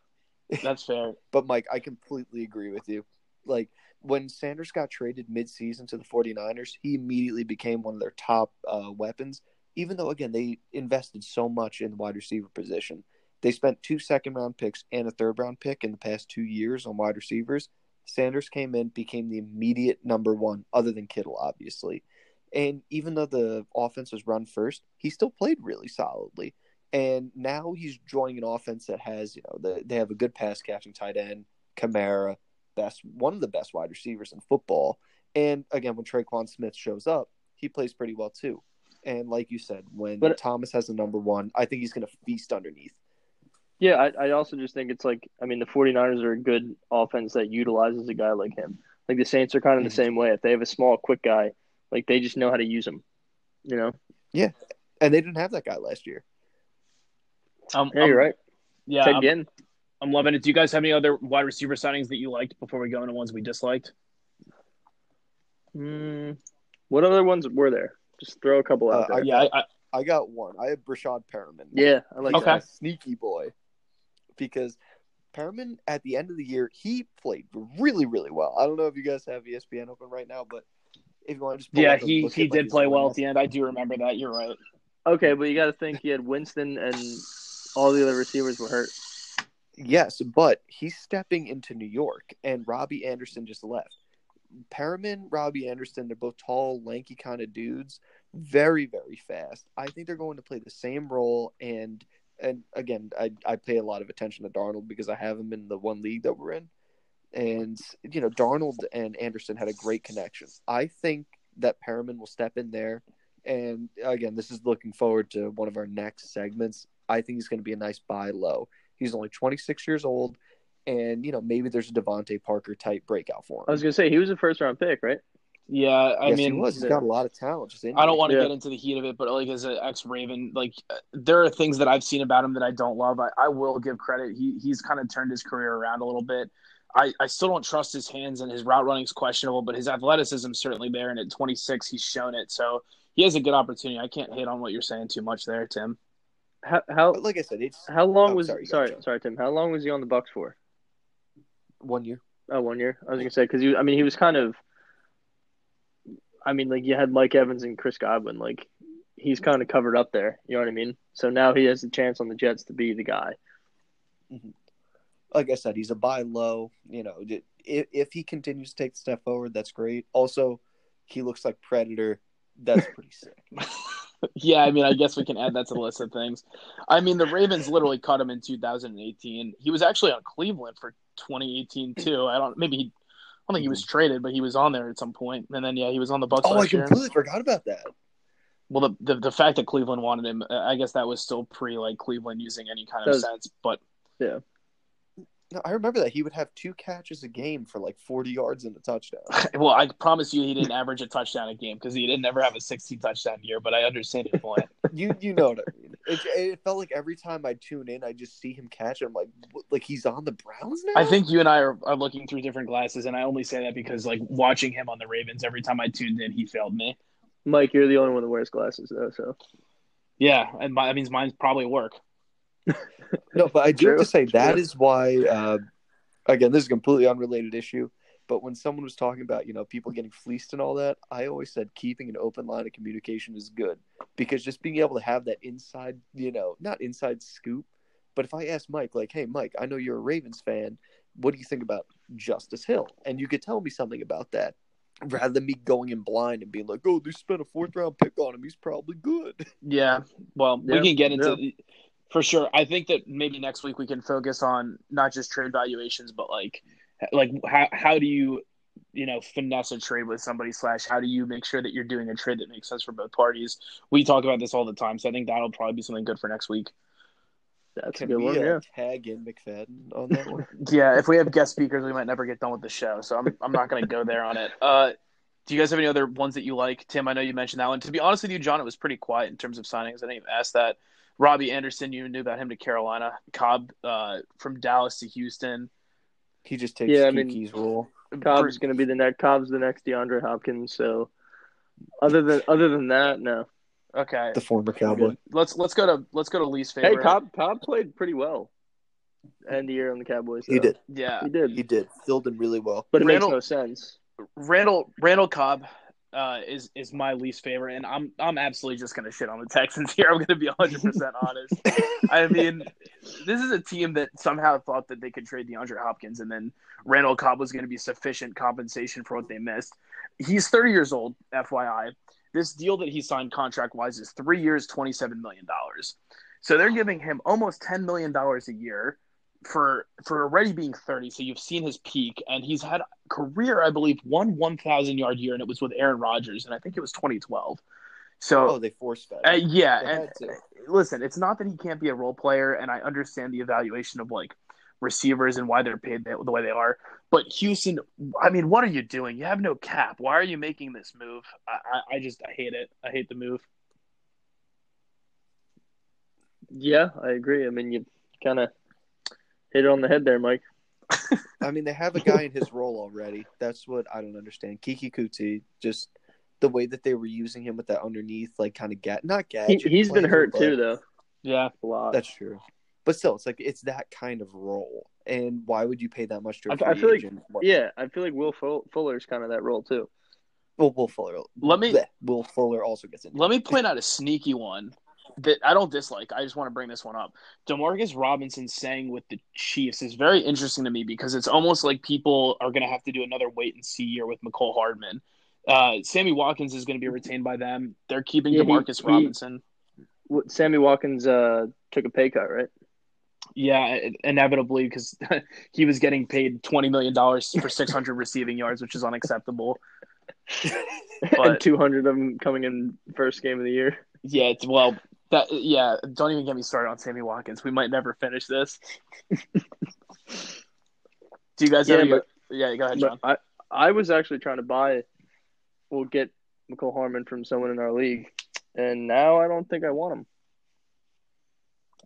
that's fair. But Mike, I completely agree with you. Like when Sanders got traded mid-season to the 49ers, he immediately became one of their top uh, weapons. Even though again they invested so much in the wide receiver position, they spent two second-round picks and a third-round pick in the past two years on wide receivers. Sanders came in, became the immediate number one, other than Kittle, obviously. And even though the offense was run first, he still played really solidly. And now he's joining an offense that has, you know, the, they have a good pass catching tight end, Kamara, best one of the best wide receivers in football. And again, when Tre'Quan Smith shows up, he plays pretty well too. And like you said, when But- Thomas has the number one, I think he's going to feast underneath. Yeah, I, I also just think it's like I mean the 49ers are a good offense that utilizes a guy like him. Like the Saints are kind of the same way. If they have a small, quick guy, like they just know how to use him. You know. Yeah. And they didn't have that guy last year. Um, Yeah, you're um, right. Yeah, Ted I'm, Ginn. I'm loving it. Do you guys have any other wide receiver signings that you liked before we go into ones we disliked? Mm, what other ones were there? Just throw a couple out Uh, there. Yeah, I, I, I got one. I have Breshad Perriman. yeah, I like Okay. that. sneaky boy. Because Perriman, at the end of the year, he played really, really well. I don't know if you guys have ESPN open right now, but if you want to just pull yeah, up he look he at, like, did play well at the end. I do remember that. You're right. Okay, but you got to think he had Winston and all the other receivers were hurt. Yes, but he's stepping into New York, and Robbie Anderson just left. Perriman, Robbie Anderson, they're both tall, lanky kind of dudes, very, very fast. I think they're going to play the same role. And and again, I I pay a lot of attention to Darnold because I have him in the one league that we're in. And you know, Darnold and Anderson had a great connection. I think that Perriman will step in there. And again, this is looking forward to one of our next segments. I think he's going to be a nice buy low. He's only 26 years old, and you know maybe there's a DeVante Parker type breakout for him. I was gonna say he was a first round pick, right? Yeah, I yes, mean, he was. He's got a lot of talent. Just I don't want to Yeah. get into the heat of it, but like as an ex Raven, like uh, there are things that I've seen about him that I don't love. I, I will give credit. He he's kind of turned his career around a little bit. I, I still don't trust his hands and his route running is questionable, but his athleticism is certainly there. And at 26, he's shown it. So he has a good opportunity. I can't hate on what you're saying too much there, Tim. How how like I said, it's how long Oh, was sorry, sorry sorry Tim? How long was he on the Bucks for? One year. Oh, one year. I was gonna say because he I mean he was kind of. I mean, like you had Mike Evans and Chris Godwin. Like he's kind of covered up there. You know what I mean? So now he has the chance on the Jets to be the guy. Mm-hmm. Like I said, he's a buy low. You know, if, if he continues to take the step forward, that's great. Also, he looks like Predator. That's pretty sick. yeah, I mean, I guess we can add that to the list of things. I mean, the Ravens literally cut him in 2018. He was actually on Cleveland for 2018 too. I don't maybe he, I don't think he was hmm. traded, but he was on there at some point. And then yeah, he was on the Bucks Oh, I last year. completely forgot about that. Well, the, the the fact that Cleveland wanted him, I guess that was still pre like Cleveland using any kind of sense. But No, I remember that he would have two catches a game for like 40 yards and a touchdown. well, I promise you, he didn't average a touchdown a game because he didn't never have a 16 touchdown year. But I understand your point. you you know what I mean? It, it felt like every time I tune in, I just see him catch. it. I'm like, what, like he's on the Browns now. I think you and I are, are looking through different glasses, and I only say that because like watching him on the Ravens, every time I tuned in, he failed me. Mike, you're the only one that wears glasses though. So Yeah, and my, that means mine's probably work. No, but I do have to say that true. is why. Uh, again, this is a completely unrelated issue. But when someone was talking about you know people getting fleeced and all that, I always said keeping an open line of communication is good because just being able to have that inside, you know, not inside scoop, but if I ask Mike, like, hey, Mike, I know you're a Ravens fan. What do you think about Justice Hill? And you could tell me something about that rather than me going in blind and being like, oh, they spent a fourth round pick on him. He's probably good. Yeah, well, Yeah, we can get into for sure. I think that maybe next week we can focus on not just trade valuations, but like like how how do you you know finesse a trade with somebody slash how do you make sure that you're doing a trade that makes sense for both parties? We talk about this all the time, so I think that'll probably be something good for next week. that's Can a good we one. uh, Yeah. tag in McFadden on that one? Yeah, if we have guest speakers, we might never get done with the show, so I'm I'm not going to go there on it. Uh, do you guys have any other ones that you like, Tim? I know you mentioned that one. To be honest with you, John, it was pretty quiet in terms of signings. I didn't even ask that. Robbie Anderson, you knew about him to Carolina. Cobb uh, from Dallas to Houston. He just takes Yeah, I mean- role. Cobb's going to be the next. Cobb's the next DeAndre Hopkins. So other than other than that, no. Okay, The former Cowboy. let's let's go to let's go to least favorite. Hey, favorite. Cobb Cobb played pretty well. End the year on the Cowboys. He did. Yeah, He did. He did. Filled in really well. but it Randall- makes no sense. Randall Randall Cobb uh, is is my least favorite, and I'm I'm absolutely just gonna shit on the Texans here. I'm gonna be 100 percent honest. I mean, this is a team that somehow thought that they could trade DeAndre Hopkins, and then Randall Cobb was to be sufficient compensation for what they missed. He's 30 years old, FYI. This deal that he signed contract wise is three years, 27 million dollars. So they're giving him almost 10 million dollars a year for for already being 30. So you've seen his peak, and he's had career, I believe, one 1,000 yard year, and it was with Aaron Rodgers, and I think it was 2012. So Oh, they forced that. uh, yeah, and listen, it's not that he can't be a role player, and I understand the evaluation of like receivers and why they're paid the, the way they are. But Houston, I mean, what are you doing? You have no cap. Why are you making this move? I, I, I just I hate it. I hate the move. Yeah, I agree. I mean, you kind of hit it on the head there, Mike. I mean, they have a guy in his role already. That's what I don't understand. Keke Coutee, just the way that they were using him with that underneath, like kind of get not He, gadget. he's been hurt too, though. Yeah, A lot. That's true. But still, it's like it's that kind of role. And why would you pay that much to a I- free I feel like- agent? What- yeah, I feel like Will Full- Fuller's kind of that role too. Well, Will Fuller. Let me- bleh, Will Fuller also gets in. let me point out a sneaky one. That I don't dislike. I just want to bring this one up. Demarcus Robinson saying with the Chiefs is very interesting to me because it's almost like people are going to have to do another wait and see year with Mecole Hardman. Uh, Sammy Watkins is going to be retained by them. They're keeping Yeah, Demarcus he- Robinson. What- Sammy Watkins uh, took a pay cut, right? Yeah, inevitably because he was getting paid twenty million dollars for six hundred receiving yards, which is unacceptable. and 200 of them coming in first game of the year. Yeah, it's, well, that yeah. Don't even get me started on Sammy Watkins. We might never finish this. Do you guys Yeah, have? but- yeah, go ahead, John. I, I was actually trying to buy, we'll get Mecole Hardman from someone in our league, and now I don't think I want him.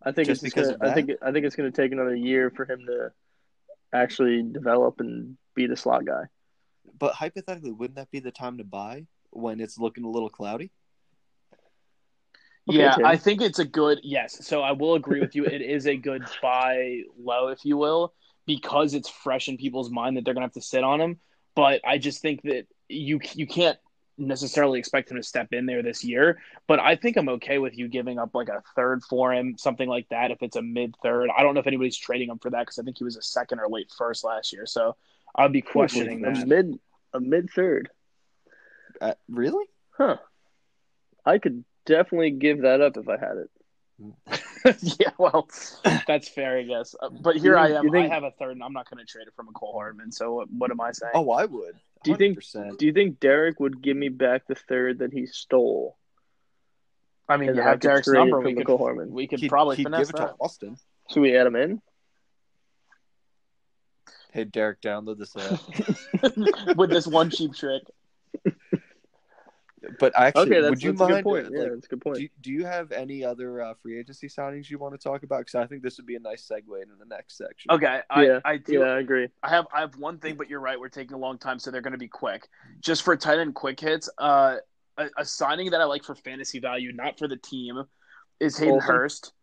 I think Just it's because gonna, I think I think it's going to take another year for him to actually develop and be the slot guy. But hypothetically, wouldn't that be the time to buy when it's looking a little cloudy? Okay, yeah, Tim. I think it's a good yes. So I will agree with you. It is a good buy low, if you will, because it's fresh in people's mind that they're gonna have to sit on him. But I just think that you you can't necessarily expect him to step in there this year. But I think I'm okay with you giving up like a third for him, something like that. If it's a mid third, I don't know if anybody's trading him for that because I think he was a second or late first last year. So I'd be questioning a that. mid a mid third, Uh, really? huh? I could definitely give that up if I had it. yeah, well, that's fair, I guess. Uh, but here You I am. think- I have a third, and I'm not going to trade it for Mecole Hardman. So what, what am I saying? Oh, I would. Do you think- Do you think Derek would give me back the third that he stole? I mean, and you I have could Derek's trade it number. for We could, Mecole we could He'd, probably he'd finesse give it that. to Austin. Should we add him in? Hey, Derek, download this app. with this one cheap trick. but actually, Okay, that's, would you that's a mind? good point. uh, Yeah, that's a good point. do, do you have any other uh, free agency signings you want to talk about? Because I think this would be a nice segue into the next section. Okay, I, yeah, I do. yeah, I agree. I have I have one thing, but you're right. We're taking a long time, so they're going to be quick. Just for tight end quick hits, uh, a, a signing that I like for fantasy value, not for the team, is Hayden Olsen? Hurst.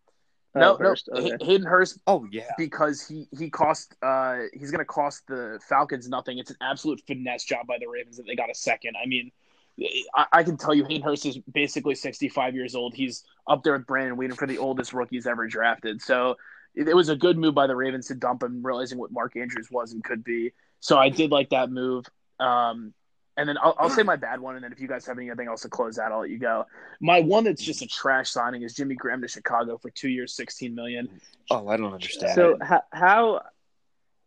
Oh, No, Hurst, no, okay. Hayden Hurst Oh yeah. because he he cost uh he's going to cost the Falcons nothing. It's an absolute finesse job by the Ravens that they got a second. I mean, I, I can tell you, Hayden Hurst is basically 65 years old. He's up there with Brandon Weeden for the oldest rookies ever drafted. So it, it was a good move by the Ravens to dump him, realizing what Mark Andrews was and could be. So I did like that move. Um, and then I'll, I'll say my bad one, and then if you guys have anything else to close out, I'll let you go. My one that's just a trash signing is Jimmy Graham to Chicago for two years, 16 million. Oh, I don't understand. So how, how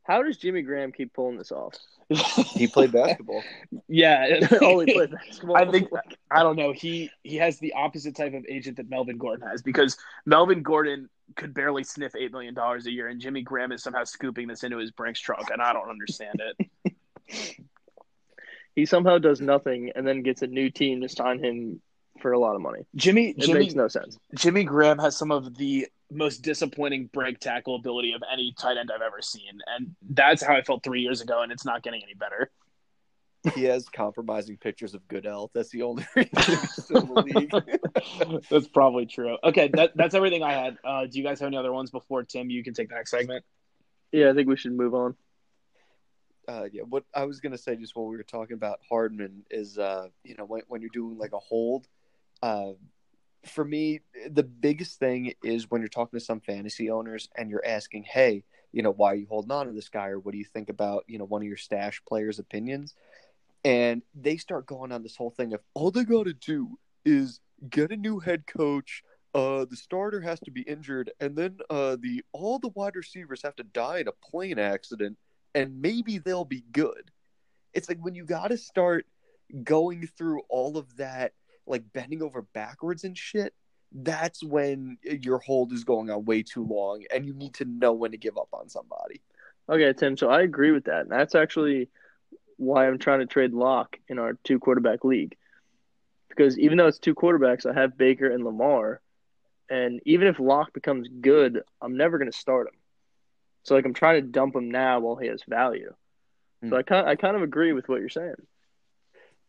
how does Jimmy Graham keep pulling this off? he played basketball. yeah, oh, he played basketball. I think I don't know. He he has the opposite type of agent that Melvin Gordon has because Melvin Gordon could barely sniff eight million dollars a year, and Jimmy Graham is somehow scooping this into his Brinks truck, and I don't understand it. he somehow does nothing and then gets a new team to sign him for a lot of money. Jimmy It Jimmy makes no sense. Jimmy Graham has some of the most disappointing break tackle ability of any tight end I've ever seen, and that's how I felt three years ago, and it's not getting any better. He has compromising pictures of Goodell. That's the only reason he's still in the league. that's probably true. Okay, that, that's everything I had. Uh, do you guys have any other ones before Tim? You can take the next segment. Yeah, I think we should move on. uh, yeah, what I was gonna say just while we were talking about Hardman is, uh, you know, when when you're doing like a hold, uh, for me, the biggest thing is when you're talking to some fantasy owners and you're asking, hey, you know, why are you holding on to this guy, or what do you think about, you know, one of your stash players' opinions, and they start going on this whole thing of all they got to do is get a new head coach. Uh, the starter has to be injured, and then uh, the all the wide receivers have to die in a plane accident and maybe they'll be good. It's like when you got to start going through all of that, like bending over backwards and shit, that's when your hold is going on way too long and you need to know when to give up on somebody. Okay, Tim. So I agree with that. And that's actually why I'm trying to trade Lock in our two quarterback league. Because even though it's two quarterbacks, I have Baker and Lamar. And even if Lock becomes good, I'm never going to start him. So like I'm trying to dump him now while he has value. So Hmm. I kind I kind of agree with what you're saying.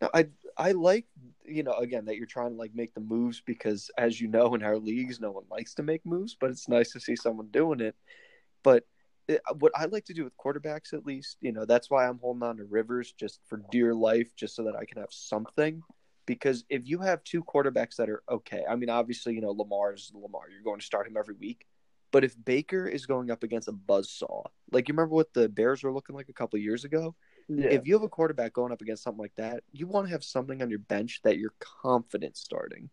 No, I I like you know again that you're trying to like make the moves because as you know in our leagues no one likes to make moves, but it's nice to see someone doing it. But it, what I like to do with quarterbacks, at least, you know, that's why I'm holding on to Rivers just for dear life, just so that I can have something. because if you have two quarterbacks that are okay, I mean, obviously, you know, Lamar's Lamar, you're going to start him every week. But if Baker is going up against a buzzsaw, like you remember what the Bears were looking like a couple years ago, Yeah. if you have a quarterback going up against something like that, you want to have something on your bench that you're confident starting.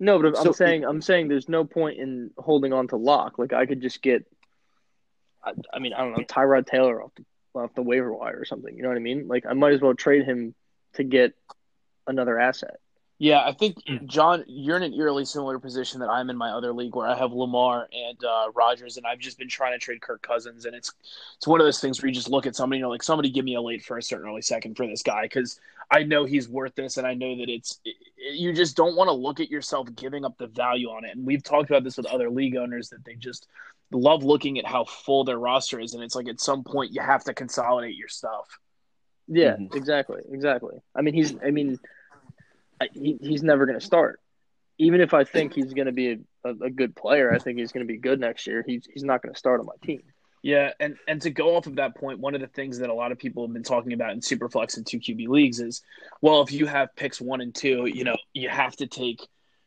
No, but I'm saying I'm saying there's no point in holding on to Lock. Like I could just get, I, I mean I don't know Tyrod Taylor off the off the waiver wire or something. You know what I mean? Like I might as well trade him to get another asset. Yeah, I think. John, you're in an eerily similar position that I'm in my other league where I have Lamar and uh, Rodgers, and I've just been trying to trade Kirk Cousins, and it's it's one of those things where you just look at somebody, you know, like somebody give me a late first or an early second for this guy because I know he's worth this, and I know that it's it, it- you just don't want to look at yourself giving up the value on it, and we've talked about this with other league owners that they just love looking at how full their roster is, and it's like at some point you have to consolidate your stuff. Yeah, Mhm. exactly, exactly. I mean he's I mean He, he's never going to start. Even if I think he's going to be a, a, good player, I think he's going to be good next year. He's he's not going to start on my team. Yeah, and and to go off of that point, one of the things that a lot of people have been talking about in Superflex and two QB leagues is, well, if you have picks one and two, you know, you have to take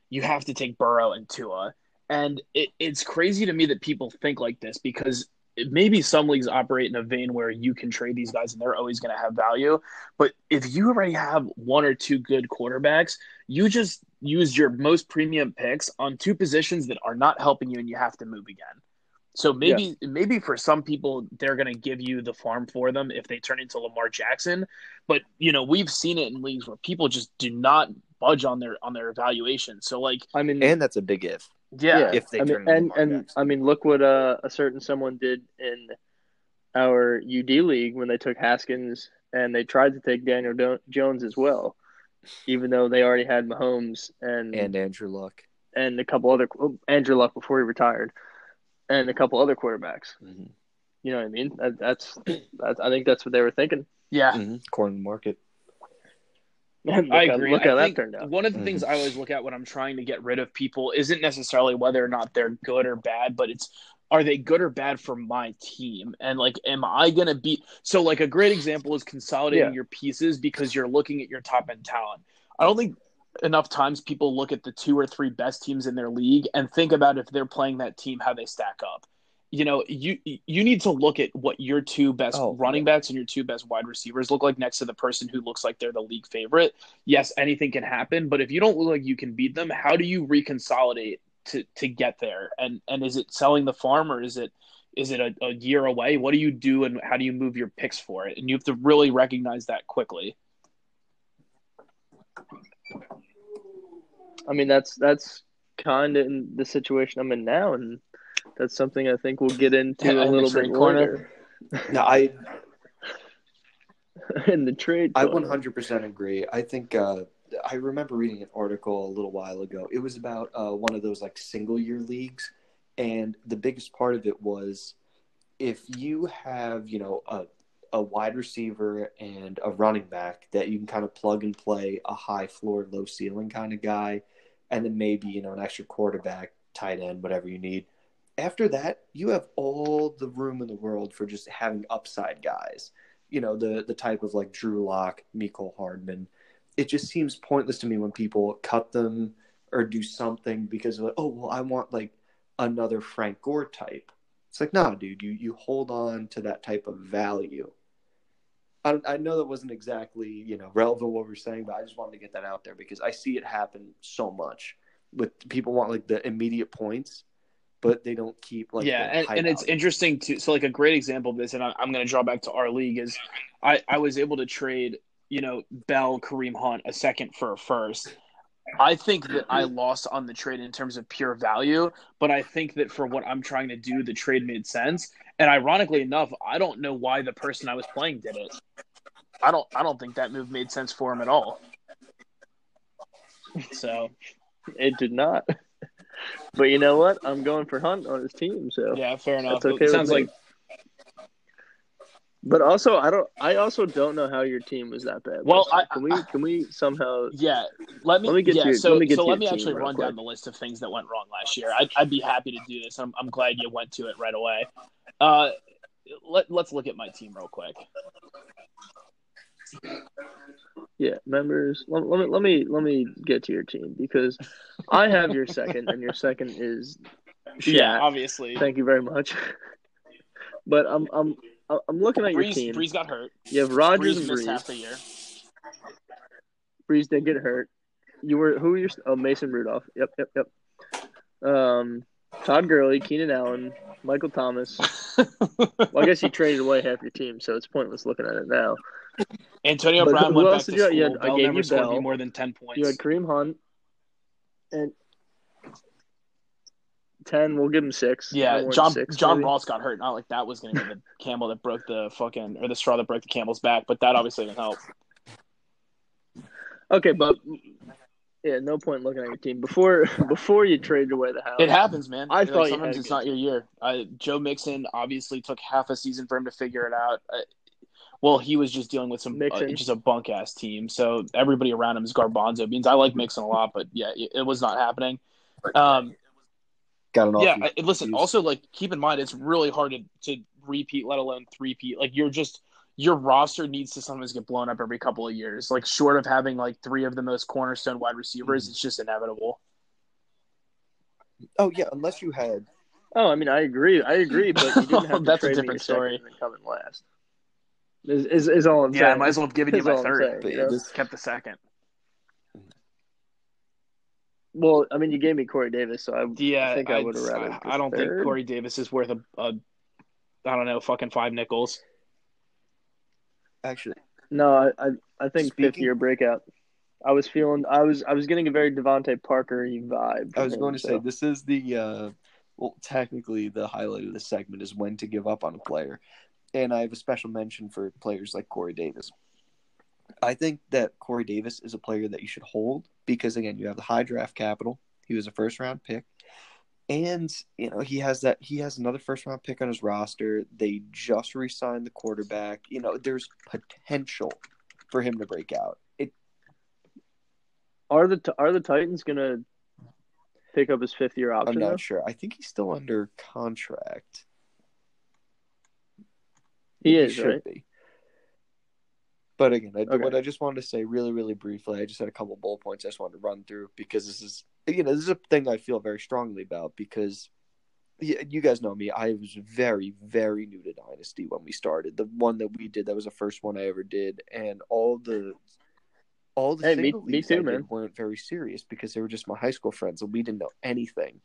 you have to take Burrow and Tua. And it, it's crazy to me that people think like this because maybe some leagues operate in a vein where you can trade these guys and they're always going to have value. But if you already have one or two good quarterbacks, you just use your most premium picks on two positions that are not helping you and you have to move again. So maybe maybe for some people they're going to give you the farm for them if they turn into Lamar Jackson, but you know we've seen it in leagues where people just do not budge on their on their evaluation. So like I mean, And that's a big if. Yeah, if they I mean, turn into and and Jackson. I mean, look what uh, a certain someone did in our UD league when they took Haskins and they tried to take Daniel Do- Jones as well, even though they already had Mahomes and And Andrew Luck. and a couple other oh, Andrew Luck before he retired, and a couple other quarterbacks. Mhm. You know what I mean? That, that's that's I think that's what they were thinking. yeah. Mhm. Corner market. And look I how- agree. Look I how that think turned out. One of the things I always mm-hmm. look at when I'm trying to get rid of people isn't necessarily whether or not they're good or bad, but it's are they good or bad for my team? And like, am I gonna be so? Like a great example is consolidating Yeah. your pieces because you're looking at your top end talent. I don't think enough times people look at the two or three best teams in their league and think about if they're playing that team how they stack up. You know, you you need to look at what your two best Oh, running backs and your two best wide receivers look like next to the person who looks like they're the league favorite. Yes, anything can happen, but if you don't look like you can beat them, how do you reconsolidate to to get there? And and is it selling the farm or is it is it a, a year away? What do you do and how do you move your picks for it? And you have to really recognize that quickly. I mean, that's that's kind of in the situation I'm in now, and that's something I think we'll get into In a little bit corner? later No, I in the trade. I 100% agree. I think uh, I remember reading an article a little while ago. It was about uh, one of those like single year leagues, and the biggest part of it was if you have you know a a wide receiver and a running back that you can kind of plug and play a high floor, low ceiling kind of guy, and then maybe you know an extra quarterback, tight end, whatever you need. After that, you have all the room in the world for just having upside guys you know the the type of like Drew Lock, Mecole Hardman. It just seems pointless to me when people cut them or do something because like, oh well, I want like another Frank Gore type. It's like, nah, dude, you you hold on to that type of value. I, I know that wasn't exactly you know relevant what we're saying, but I just wanted to get that out there because I see it happen so much with people want like the immediate points, but they don't keep like yeah, and, and it's interesting too. So, like a great example of this, and I, I'm going to draw back to our league is, I I was able to trade, you know, Bell, Kareem Hunt, a second for a first. I think that I lost on the trade in terms of pure value, but I think that for what I'm trying to do, the trade made sense. And ironically enough, I don't know why the person I was playing did it. I don't. I don't think that move made sense for him at all. So It did not. But you know what? I'm going for Hunt on his team, so. yeah, fair enough. That's okay it sounds me. like But also, I don't. I also don't know how your team was that bad. Well, I- can we can we somehow? Yeah, let me. Let me get yeah, to your- so let me get so to let me actually run quick. down the list of things that went wrong last year. I'd, I'd be happy to do this. I'm I'm glad you went to it right away. Uh, let let's look at my team real quick. Yeah, members. Let, let me let me let me get to your team because I have your second, and your second is. Yeah, obviously. Thank you very much. But I'm I'm I'm looking at your team. Brees got hurt. You have Rodgers Brees and Brees. half the year. Brees did get hurt. You were who were your oh Mason Rudolph. Yep, yep, yep. Um, Todd Gurley, Keenan Allen, Michael Thomas. Well, I guess you traded away half your team, so it's pointless looking at it now. Antonio But Brown went else back to you school. You had- I gave never you scored Bell. more than ten points. You had Kareem Hunt, and ten. We'll give him six. Yeah, John six, John. Ross got hurt. Not like that was going to be the camel that broke the fucking or the straw that broke the camel's back, but that obviously didn't help. Okay, but yeah, no point looking at your team before before you traded away the house. It happens, man. I thought sometimes it's not your year. Uh, Joe Mixon obviously took half a season for him to figure it out. Uh, well, he was just dealing with some uh, just a bunk ass team, so everybody around him is garbanzo beans. I like Mixon a lot, but yeah, it, it was not happening. Um, Got an off. yeah, I- listen. excuse. Also, like, keep in mind, it's really hard to, to repeat, let alone three-peat. Like, you're just your roster needs to sometimes get blown up every couple of years. Like, short of having like three of the most cornerstone wide receivers, Mm-hmm. it's just inevitable. Oh yeah, unless you had Oh, I mean, I agree. I agree, but you didn't have That's a trade me different story. and come in last. Is, is, is all I'm Yeah, saying. I might as well have given you Is my third, saying, but you know? just kept the second. Well, I mean, you gave me Corey Davis, so I Yeah, I think I I, would've rather I, I don't think. Corey Davis is worth a, a, I don't know, fucking five nickels. actually. no, I I, I think fifth Speaking- year breakout. I was feeling I was I was getting a very DeVante Parker vibe. I was from going to so- say this is the uh, well, technically the highlight of the segment is when to give up on a player, and I have a special mention for players like Corey Davis. I think that Corey Davis is a player that you should hold because again, you have the high draft capital. He was a first round pick, and you know he has that he has another first round pick on his roster. They just re-signed the quarterback. You know, there's potential for him to break out. It Are the are the Titans gonna pick up his fifth year option? I'm not though? sure. I think he's still under contract. He is should right. be. But again, I, Okay. what I just wanted to say really, really briefly, I just had a couple bullet points I just wanted to run through because this is, you know, this is a thing I feel very strongly about because you guys know me. I was very, very new to Dynasty when we started. The one that we did, that was the first one I ever did, and all the, all the Hey, me- me too, man. weren't very serious because they were just my high school friends and we didn't know anything.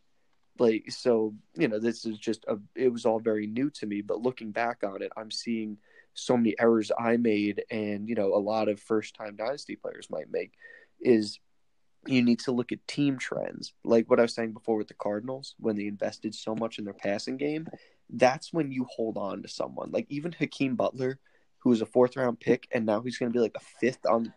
Like so, you know, this is just a. It was all very new to me, but looking back on it, I'm seeing so many errors I made, and you know, a lot of first time dynasty players might make. Is you need to look at team trends, like what I was saying before with the Cardinals, when they invested so much in their passing game. That's when you hold on to someone, like even Hakeem Butler, who was a fourth round pick, and now he's going to be like a fifth on.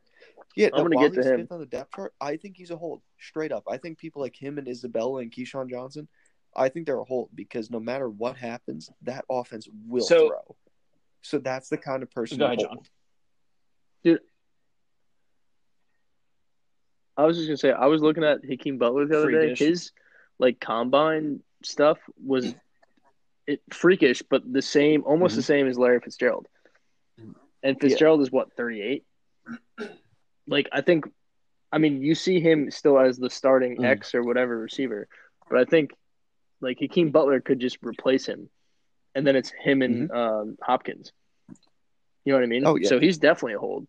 Yeah, I'm gonna get to him. fifth on the depth chart. I think he's a hold, straight up. I think people like him and Isabella and KeeSean Johnson, I think they're a hold because no matter what happens, that offense will So- throw. So that's the kind of person. Go to ahead, hold. John. I was just gonna say I was looking at Hakeem Butler the other Freakish. day. His like combine stuff was it freakish, but the same, almost Mm-hmm. the same as Larry Fitzgerald. And Fitzgerald is what thirty eight. Like I think, I mean, you see him still as the starting Mm. X or whatever receiver, but I think like Hakeem Butler could just replace him, and then it's him and um, Hopkins. You know what I mean? Mm-hmm. Oh, yeah. So he's definitely a hold.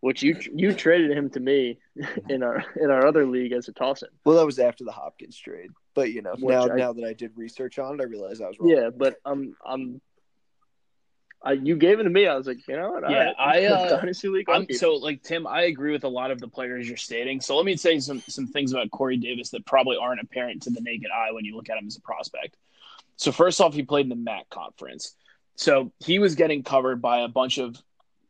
Which you you traded him to me in our in our other league as a toss in. Well, that was after the Hopkins trade, but you know, Which now I- now that I did research on it, I realized I was wrong. Yeah, but I'm I'm. I, you gave it to me. I was like, you know what? Yeah, right. I, uh, dynasty league. I'll I'm, so like Tim, I agree with a lot of the players you're stating. So let me say some some things about Corey Davis that probably aren't apparent to the naked eye when you look at him as a prospect. So first off, he played in the MAC conference, so he was getting covered by a bunch of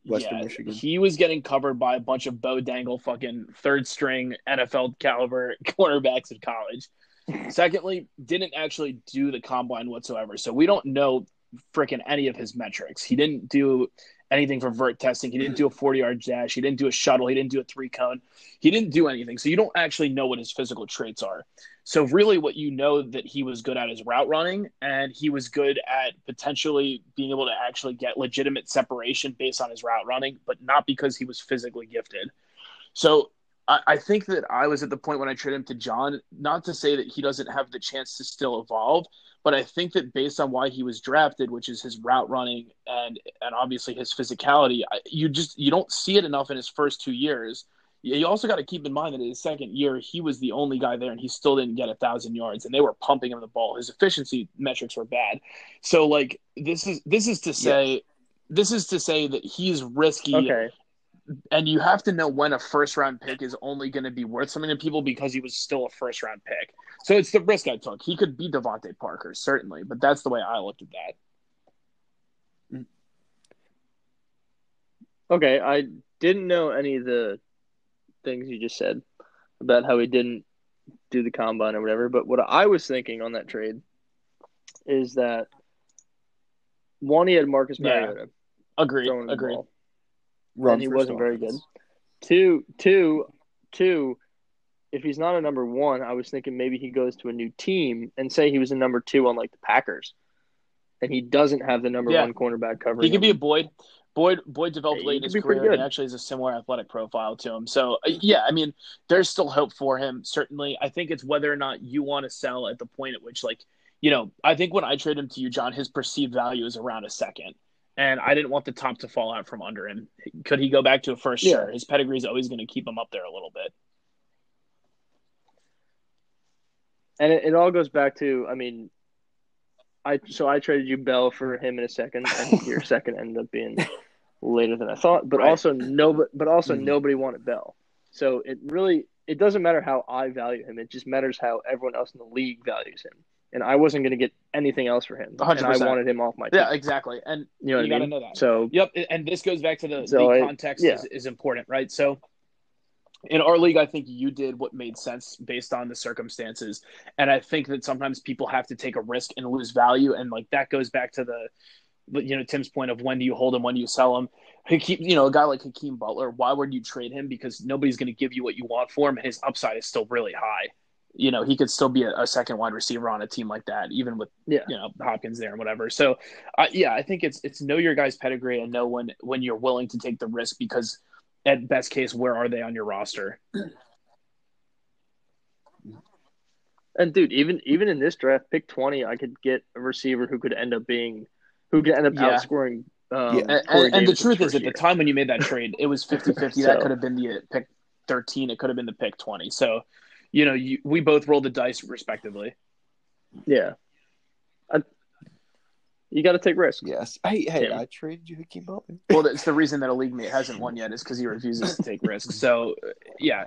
Western yeah, Michigan. He was getting covered by a bunch of Bo Dangle fucking third string NFL caliber cornerbacks in college. Secondly, didn't actually do the combine whatsoever. So we don't know freaking any of his metrics. He didn't do anything for vert testing. He didn't do a 40 yard dash. He didn't do a shuttle. He didn't do a three cone. He didn't do anything. So you don't actually know what his physical traits are. So really what you know that he was good at is route running and he was good at potentially being able to actually get legitimate separation based on his route running, but not because he was physically gifted. So I, I think that I was at the point when I traded him to John, not to say that he doesn't have the chance to still evolve, but I think that based on why he was drafted, which is his route running and and obviously his physicality, you just you don't see it enough in his first two years. You also got to keep in mind that in his second year, he was the only guy there, and he still didn't get a thousand yards, and they were pumping him the ball. His efficiency metrics were bad. So, like this is this is to say, yeah. this is to say that he's risky okay and you have to know when a first round pick is only going to be worth something to people because he was still a first round pick. So it's the risk I took. He could be DeVante Parker, certainly, but that's the way I looked at that. Mm. Okay, I didn't know any of the things you just said about how he didn't do the combine or whatever, but what I was thinking on that trade is that one, he had Marcus Mariota. Yeah. Agreed. Agreed run and he wasn't very good. Two, two, two. If he's not a number one, I was thinking maybe he goes to a new team and say he was a number two on like the Packers, and he doesn't have the number yeah. one cornerback cover. He could be a Boyd. Boyd Boyd developed late in his career. He actually has a similar athletic profile to him. So uh, yeah, I mean, there's still hope for him. Certainly, I think it's whether or not you want to sell at the point at which, like, you know, I think when I trade him to you, John, his perceived value is around a second and I didn't want the top to fall out from under him. Could he go back to a first? Yeah. Sure. His pedigree is always going to keep him up there a little bit. And it, it, all goes back to, I mean, I so I traded you Bell for him in a second, and your second ended up being later than I thought. But right. also no, but also mm-hmm. nobody wanted Bell, so it really it doesn't matter how I value him. It just matters how everyone else in the league values him and I wasn't going to get anything else for him. 100%. And I wanted him off my team. Yeah, exactly. And you, know you got to know that. So, yep. And this goes back to the, so the context I, yeah. is, is important, right? So, in our league, I think you did what made sense based on the circumstances. And I think that sometimes people have to take a risk and lose value. And like that goes back to the, you know, Tim's point of when do you hold him, when do you sell him? Hakeem, you know, a guy like Hakeem Butler, why would you trade him? Because nobody's going to give you what you want for him, and his upside is still really high you know, he could still be a, a, second wide receiver on a team like that, even with yeah. you know Hopkins there and whatever. So, uh, yeah, I think it's it's know your guy's pedigree and know when when you're willing to take the risk because at best case, where are they on your roster? And dude, even even in this draft, pick twenty, I could get a receiver who could end up being who could end up yeah. outscoring. Um, yeah. And, and, and the truth is, at the time when you made that trade, it was 50-50. so, that could have been the pick thirteen. It could have been the pick twenty. So you know, you, we both rolled the dice respectively. Yeah. I, you got to take risks. Yes. Hey, hey, yeah. I traded you Hakeem Butler. well, it's the reason that a league mate hasn't won yet is because he refuses to take risks. So, yeah.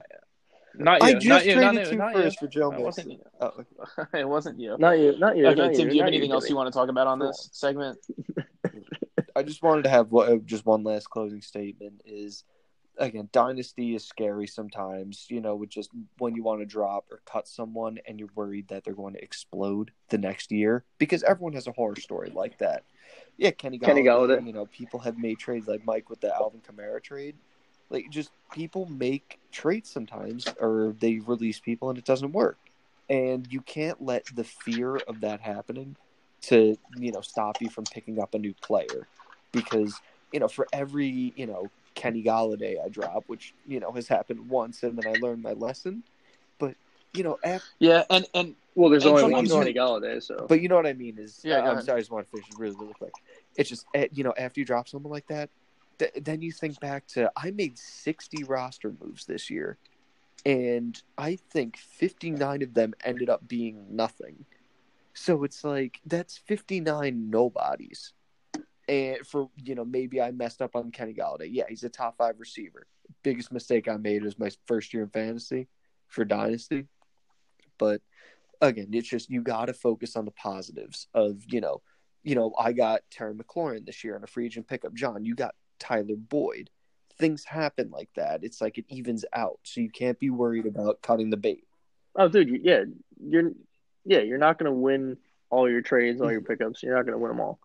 Not you. I just not you. Not, you. Not first you. for Joe. It wasn't you. Oh. it wasn't you. Not you. Not you. Okay, not Tim. You. Do you have anything else you want to talk about on this segment? I just wanted to have uh, just one last closing statement. Is again, dynasty is scary sometimes, you know, with just when you want to drop or cut someone and you're worried that they're going to explode the next year because everyone has a horror story like that. Yeah, Kenny Golladay, Kenny Golladay. you know, people have made trades like Mike with the Alvin Kamara trade. Like, just people make trades sometimes or they release people and it doesn't work. And you can't let the fear of that happening to, you know, stop you from picking up a new player because, you know, for every, you know, Kenny Golladay I drop, which you know has happened once, and then I learned my lesson. But you know, after, yeah, and and well, there's and only one Kenny Golladay, so. But you know what I mean is, yeah. I, am sorry, I just want to finish really, really quick. It's just eh, you know, after you drop someone like that, th- then you think back to I made 60 roster moves this year, and I think 59 of them ended up being nothing. So it's like that's 59 nobodies and for you know maybe I messed up on Kenny Golladay. Yeah, he's a top five receiver. Biggest mistake I made was my first year in fantasy for dynasty. But again, it's just you got to focus on the positives of you know, you know I got Terry McLaurin this year on a free agent pickup. John, you got Tyler Boyd. Things happen like that. It's like it evens out, so you can't be worried about cutting the bait. Oh, dude, yeah, you're yeah, you're not to win all your trades, all your pickups. You're not to win them all.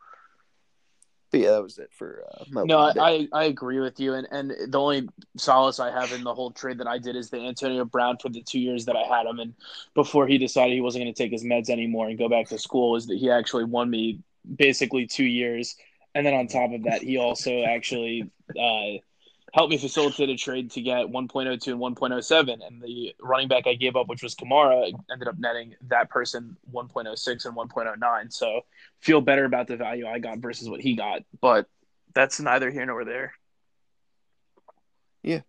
But yeah, that was it for uh. No, I, I agree with you, and and the only solace I have in the whole trade that I did is the Antonio Brown for the two years that I had him, and before he decided he wasn't going to take his meds anymore and go back to school, is that he actually won me basically two years, and then on top of that, he also actually. Uh, helped me facilitate a trade to get 1.02 and 1.07, and the running back I gave up, which was Kamara, ended up netting that person 1.06 and 1.09. So feel better about the value I got versus what he got, but that's neither here nor there. Yeah.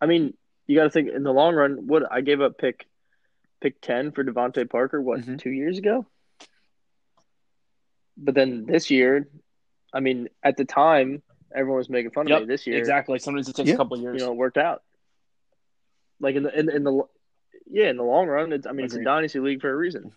I mean, you got to think in the long run. What I gave up pick pick ten for DeVante Parker what Mhm. two years ago, but then this year, I mean, at the time everyone was making fun of Yep, me. This year, Exactly. Sometimes it takes Yeah. a couple years. you know, it worked out. Like in the in, in the yeah, in the long run, it's I mean, it's a dynasty league for a reason.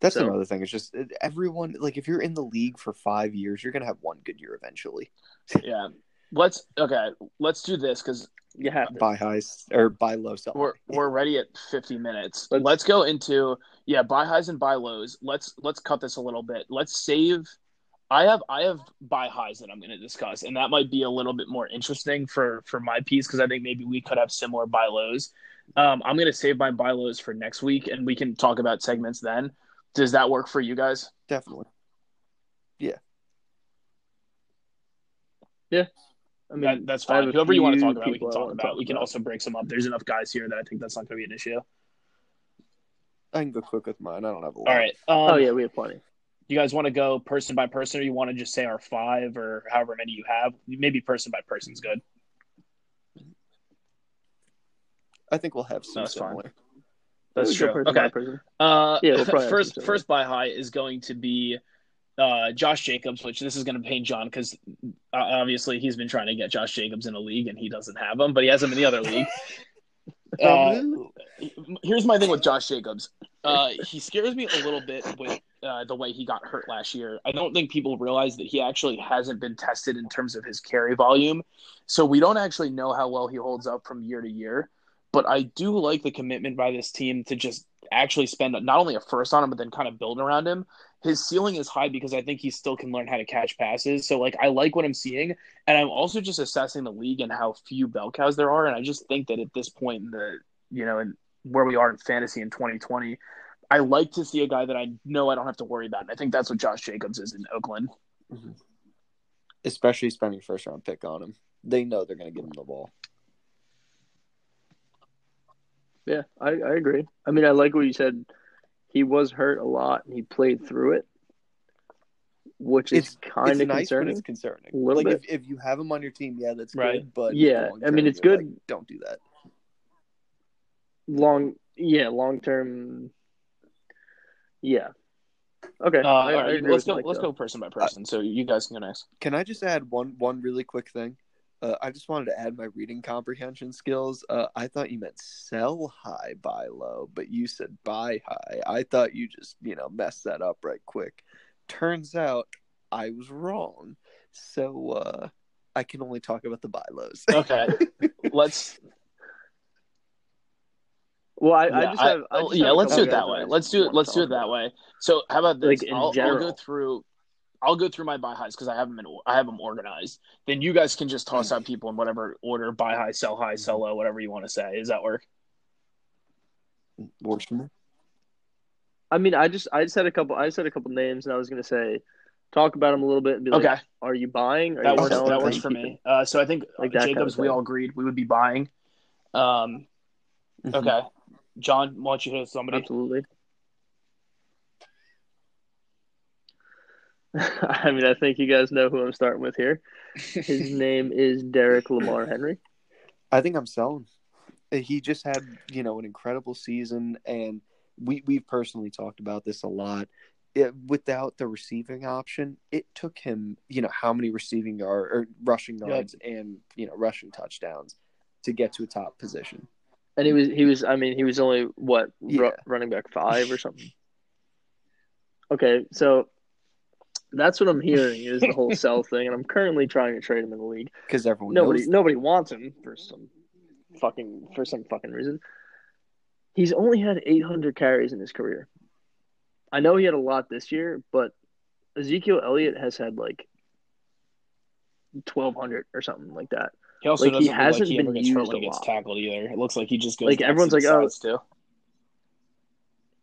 That's So- another thing. It's just everyone like if you're in the league for five years, you're gonna have one good year eventually. Yeah. Let's okay. Let's do this because You have to. Buy highs or buy low, sell. we're high. we're ready at 50 minutes. Let's- Let's, go into yeah, buy highs and buy lows. Let's let's cut this a little bit. Let's save. I have I have buy highs that I'm going to discuss, and that might be a little bit more interesting for for my piece because I think maybe we could have similar buy lows. Um, I'm going to save my buy lows for next week, and we can talk about segments then. Does that work for you guys? Definitely. Yeah. Yeah. I mean, that, that's fine. Whoever you want to talk about, we can talk wanna about. We can also break some up. There's enough guys here that I think that's not going to be an issue. I can go quick with mine. I don't have a lot. All right. Um, Oh yeah, we have plenty. You guys want to go person by person or you want to just say our five or however many you have? Maybe person by person's good. I think we'll have some That's fine. that's true. person by okay. person. uh Yeah, we'll first first by high is going to be uh josh jacobs which this is going to pain john because uh, obviously he's been trying to get josh jacobs in a league and he doesn't have him but he has him in the other league. Uh, here's my thing with Josh Jacobs. Uh, he scares me a little bit with uh, the way he got hurt last year. I don't think people realize that he actually hasn't been tested in terms of his carry volume. So we don't actually know how well he holds up from year to year. But I do like the commitment by this team to just actually spend not only a first on him, but then kind of build around him. His ceiling is high because I think he still can learn how to catch passes. So like I like what I'm seeing, and I'm also just assessing the league and how few bell cows there are. And I just think that at this point in the you know in where we are in fantasy in 2020, I like to see a guy that I know I don't have to worry about. And I think that's what Josh Jacobs is in Oakland. Mhm. Especially spending first round pick on him. They know they're going to give him the ball. Yeah, I, I agree. I mean, I like what you said. He was hurt a lot, and he played through it, which is kind of nice, concerning. but it's concerning. A little like bit. if, if you have him on your team, yeah, that's Right. good. But Yeah, I mean, it's good. like, don't do that. Long, yeah, long term. Yeah. Okay. Uh, I- all I right, let's go. Mike, let's though. go person by person. So you guys can go next. Can I just add one one really quick thing? Uh, I just wanted to add my reading comprehension skills. Uh, I thought you meant sell high, buy low, but you said buy high. I thought you just you know messed that up right quick. Turns out I was wrong. So uh, I can only talk about the buy lows. Okay, let's. Well, I, I just have. I oh, just yeah, have let's do it that way. Let's do it. Let's do it that way. So how about this? Like, in I'll, I'll go through. I'll go through my buy highs because I have them in. I have them organized. Then you guys can just toss out people in whatever order: buy high, sell high, sell low, whatever you want to say. Does that work? Works for me. I mean, I just I just had a couple. I just had a couple names, and I was gonna say, talk about them a little bit and be like, Okay, are you buying? Are that you works. selling? That works for me. Uh, so I think Like that kind of Jacobs. we all agreed we would be buying. Um. Mhm. Okay, John, why don't you hit somebody? Absolutely. I mean, I think you guys know who I'm starting with here. His name is Derrick Lamar Henry. I think I'm selling. He just had, you know, an incredible season, and we we've personally talked about this a lot. It, without the receiving option, it took him, you know, how many receiving yard or rushing Yep. yards and you know rushing touchdowns to get to a top position. And he was he was I mean he was only what Yeah. running back five or something. Okay, so that's what I'm hearing is the whole sell thing, and I'm currently trying to trade him in the league. Because everyone Nobody knows nobody wants him for some fucking for some fucking reason. He's only had 800 carries in his career. I know he had a lot this year, but Ezekiel Elliott has had like 1200 or something like that. He also Like, he doesn't look like hasn't he ever been gets hurt used when he gets lot. tackled either. It looks like he just goes Like, everyone's like, oh, decides to.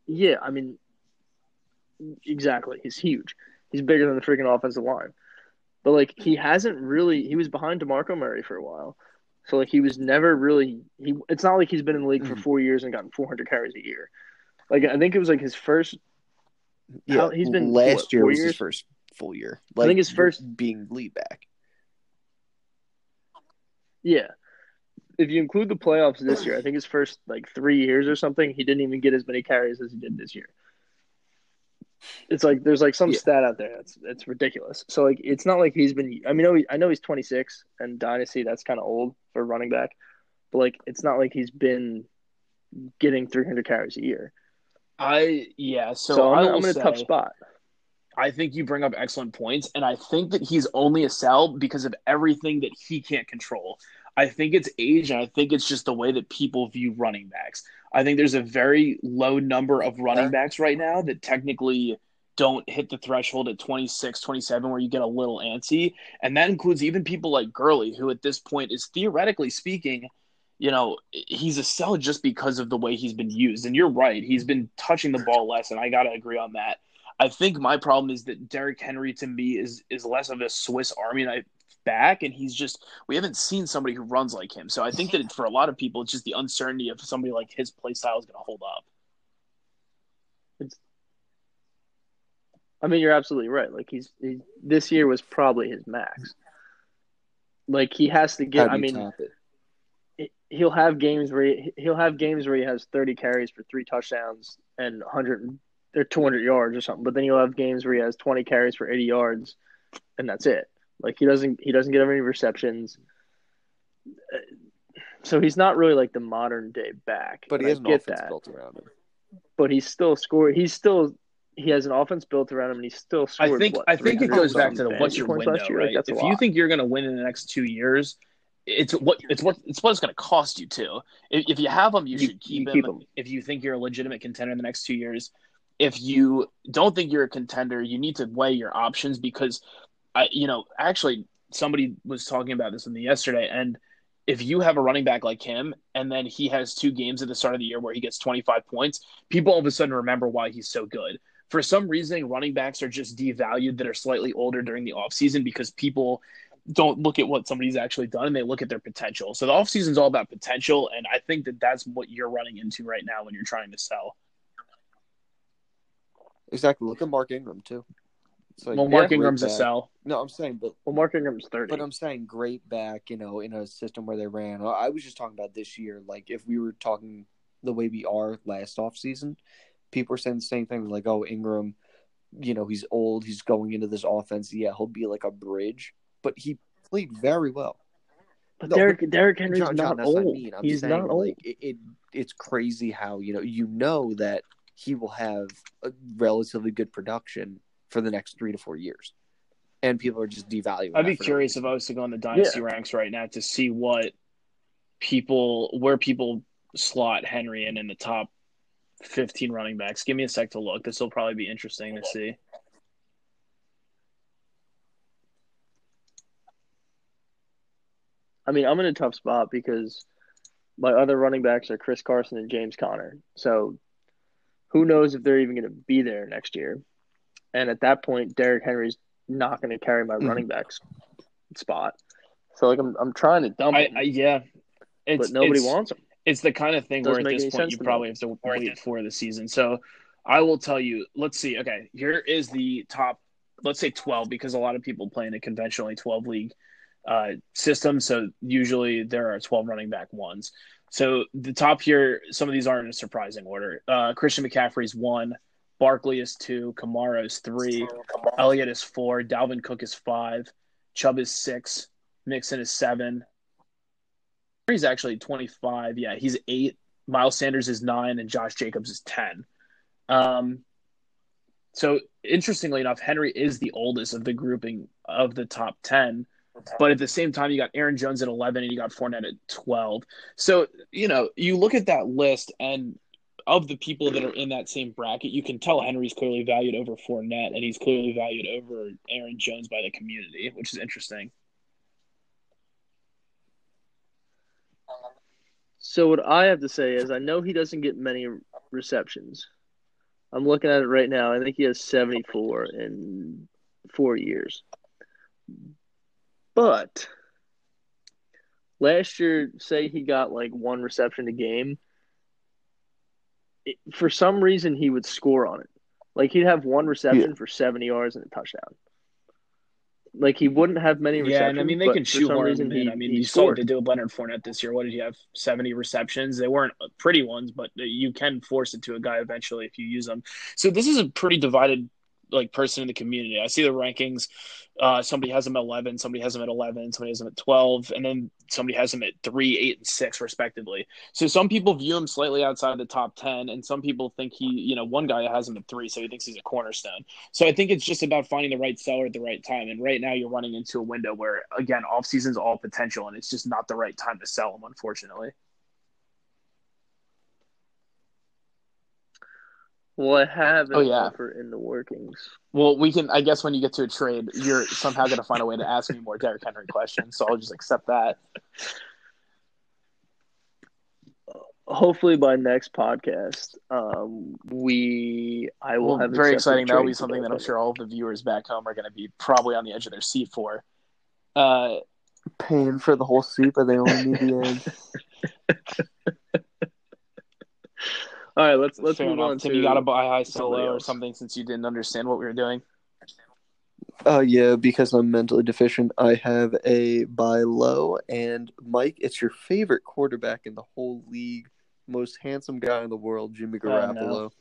Yeah, I mean, exactly. He's huge. He's bigger than the freaking offensive line. but like he hasn't really. He was behind Demarco Murray for a while, so like he was never really. He it's not like he's been in the league for Mhm. four years and gotten 400 carries a year. Like I think it was like his first. Yeah, How- he's been, last what, year four was his first full year. Like I think his first- being lead back. Yeah. If you include the playoffs this year, I think his first like three years or something, he didn't even get as many carries as he did this year. It's like there's like some Yeah. stat out there that's that's ridiculous. So like it's not like he's been. I mean, I know, he, I know he's 26 and dynasty that's kind of old for running back, but like it's not like he's been getting 300 carries a year. I yeah. So, So, I I'm, I'm in a say, tough spot. I think you bring up excellent points, and I think that he's only a sell because of everything that he can't control. I think it's age, and I think it's just the way that people view running backs. I think there's a very low number of running backs right now that technically don't hit the threshold at 26, 27 where you get a little antsy. And that includes even people like Gurley, who at this point is theoretically speaking, you know, he's a sell just because of the way he's been used. And you're right, he's been touching the ball less, and I got to agree on that. I think my problem is that Derrick Henry to me is is less of a Swiss Army knife back, and he's just we haven't seen somebody who runs like him. So I think that for a lot of people, it's just the uncertainty of somebody like his play style is going to hold up. I mean, you're absolutely right. Like he's, he, this year was probably his max. Like he has to get. I mean, top it? he- he'll have games where he, he'll have games where he has 30 carries for three touchdowns and 100 or 200 yards or something. But then you'll have games where he has 20 carries for 80 yards, and that's it. Like he doesn't he doesn't get any receptions. So he's not really like the modern day back. But he has I an get offense that. built around him. But he's still scored. He's still he has an offense built around him, and he's still scored. I think what, I think it goes back to the what's your window, last year? right? Like, if you think you're going to win in the next two years, it's what it's what it's what it's going to cost you too. If, if you have them, you, You- should keep, you him. keep him. If you think you're a legitimate contender in the next two years, if you don't think you're a contender, you need to weigh your options because, I you know actually somebody was talking about this in the yesterday and. If you have a running back like him, and then he has two games at the start of the year where he gets 25 points, people all of a sudden remember why he's so good for some reason running backs are just devalued that are slightly older during the offseason because people don't look at what somebody's actually done and they look at their potential. So the offseason is all about potential and I think that that's what you're running into right now when you're trying to sell. Exactly. Look at Mark Ingram too. It's like, Well, Mark great Ingram's a sell. No, I'm saying, but Well, Mark Ingram's 30. but I'm saying great back. You know, in a system where they ran. I was just talking about this year. Like if we were talking the way we are last off season, people were saying the same thing. Like, oh, Ingram, you know, he's old. He's going into this offense. Yeah, he'll be like a bridge, but he played very well. but no, Derrick, Derrick Henry's John, John, not old. I mean. I'm He's saying, not old. Like, it, it, it's crazy how you know you know that he will have a relatively good production for the next three to four years, and people are just devaluing. I'd be that for no curious reason. if I was to go in the dynasty ranks right now to see what people where people slot Henry in in the top 15 running backs. Give me a sec to look. This will probably be interesting to see. I mean, I'm in a tough spot because my other running backs are Chris Carson and James Conner. So who knows if they're even going to be there next year? And at that point, Derrick Henry's not going to carry my Mhm. running backs spot. So like I'm I'm trying to dump I, him, I yeah. It's, but nobody it's- wants him. It's the kind of thing Doesn't where at this point you me. probably have to wait for the season. So I will tell you, let's see. Okay, here is the top, let's say 12, because a lot of people play in a conventionally 12 league uh, system. So usually there are 12 running back ones. So the top here, some of these aren't in a surprising order. Uh, Christian McCaffrey's one, Barkley is two, Kamara is three, Elliott is four, Dalvin Cook is five, Chubb is six, Mixon is seven. He's actually 25. Yeah, he's eight. Miles Sanders is nine, and Josh Jacobs is 10. Um, so interestingly enough, Henry is the oldest of the grouping of the top 10. But at the same time, you got Aaron Jones at 11 and you got Fournette at 12. So, you know, you look at that list and of the people that are in that same bracket, you can tell Henry's clearly valued over Fournette and he's clearly valued over Aaron Jones by the community, which is interesting. So what I have to say is I know he doesn't get many receptions. I'm looking at it right now. I think he has 74 in four years. But last year, say he got like one reception a game. It, for some reason, he would score on it. Like he'd have one reception Yeah. for seventy yards and a touchdown. Like he wouldn't have many receptions. Yeah, and I mean they can shoehorn him in. he, I mean he you saw scored. they did with Leonard Fournette this year. What did he have? Seventy receptions. They weren't pretty ones, but you can force it to a guy eventually if you use them. So this is a pretty divided like person in the community. I see the rankings. Uh, somebody has him at eleven, somebody has him at eleven, somebody has him at twelve, and then somebody has him at three, eight, and six, respectively. So some people view him slightly outside the top ten, and some people think he, you know, one guy has him at three, so he thinks he's a cornerstone. So I think it's just about finding the right seller at the right time. And right now you're running into a window where again, off season's all potential and it's just not the right time to sell him, unfortunately. Well, I have an Oh, yeah. offer in the workings. Well, we can I guess when you get to a trade, you're somehow gonna find a way to ask me more Derrick Henry questions. So I'll just accept that. Hopefully by next podcast, um, we I will Well, have very exciting. That'll be something that I'm sure all of the viewers back home are gonna be probably on the edge of their seat for. Uh Paying for the whole seat, but they only need the end. All right, let's let's fair move enough. on Tim, to you gotta buy high sell somebody low or something since you didn't understand what we were doing. Oh yeah, because I'm mentally deficient. I have a buy low, and Mike, it's your favorite quarterback in the whole league, most handsome guy in the world, Jimmy Oh, no. Garoppolo.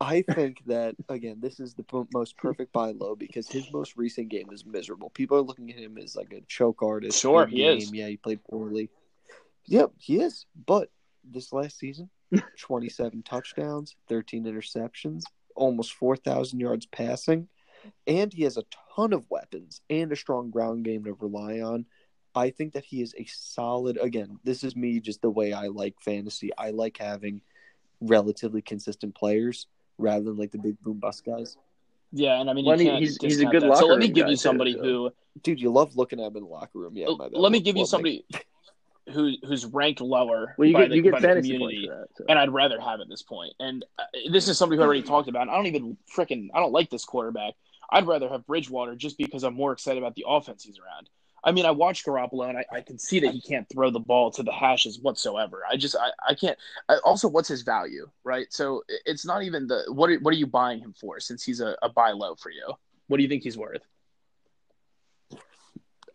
I think that again, this is the p- most perfect buy low because his most recent game is miserable. People are looking at him as like a choke artist. Sure, good he is. Yeah, he played poorly. Yep, he is. But this last season, 27 touchdowns, 13 interceptions, almost 4,000 yards passing, and he has a ton of weapons and a strong ground game to rely on. I think that he is a solid. Again, this is me just the way I like fantasy. I like having relatively consistent players rather than like the big boom bust guys. Yeah, and I mean, Well, you can't he's- he's a good that. So let me give you somebody so. who Dude, you love looking at him in the locker room. Yeah, my bad. let me give you somebody who who's ranked lower Well, you by get the, you get by the fantasy community, points that. So. and I'd rather have at this point. And uh, this is somebody who I already talked about. I don't even freaking I don't like this quarterback. I'd rather have Bridgewater just because I'm more excited about the offense he's around. I mean, I watch Garoppolo and I, I can see that he can't throw the ball to the hashes whatsoever. I just I, I can't. I, also, what's his value, right? So it's not even the what are, what are you buying him for? Since he's a, a buy low for you, what do you think he's worth?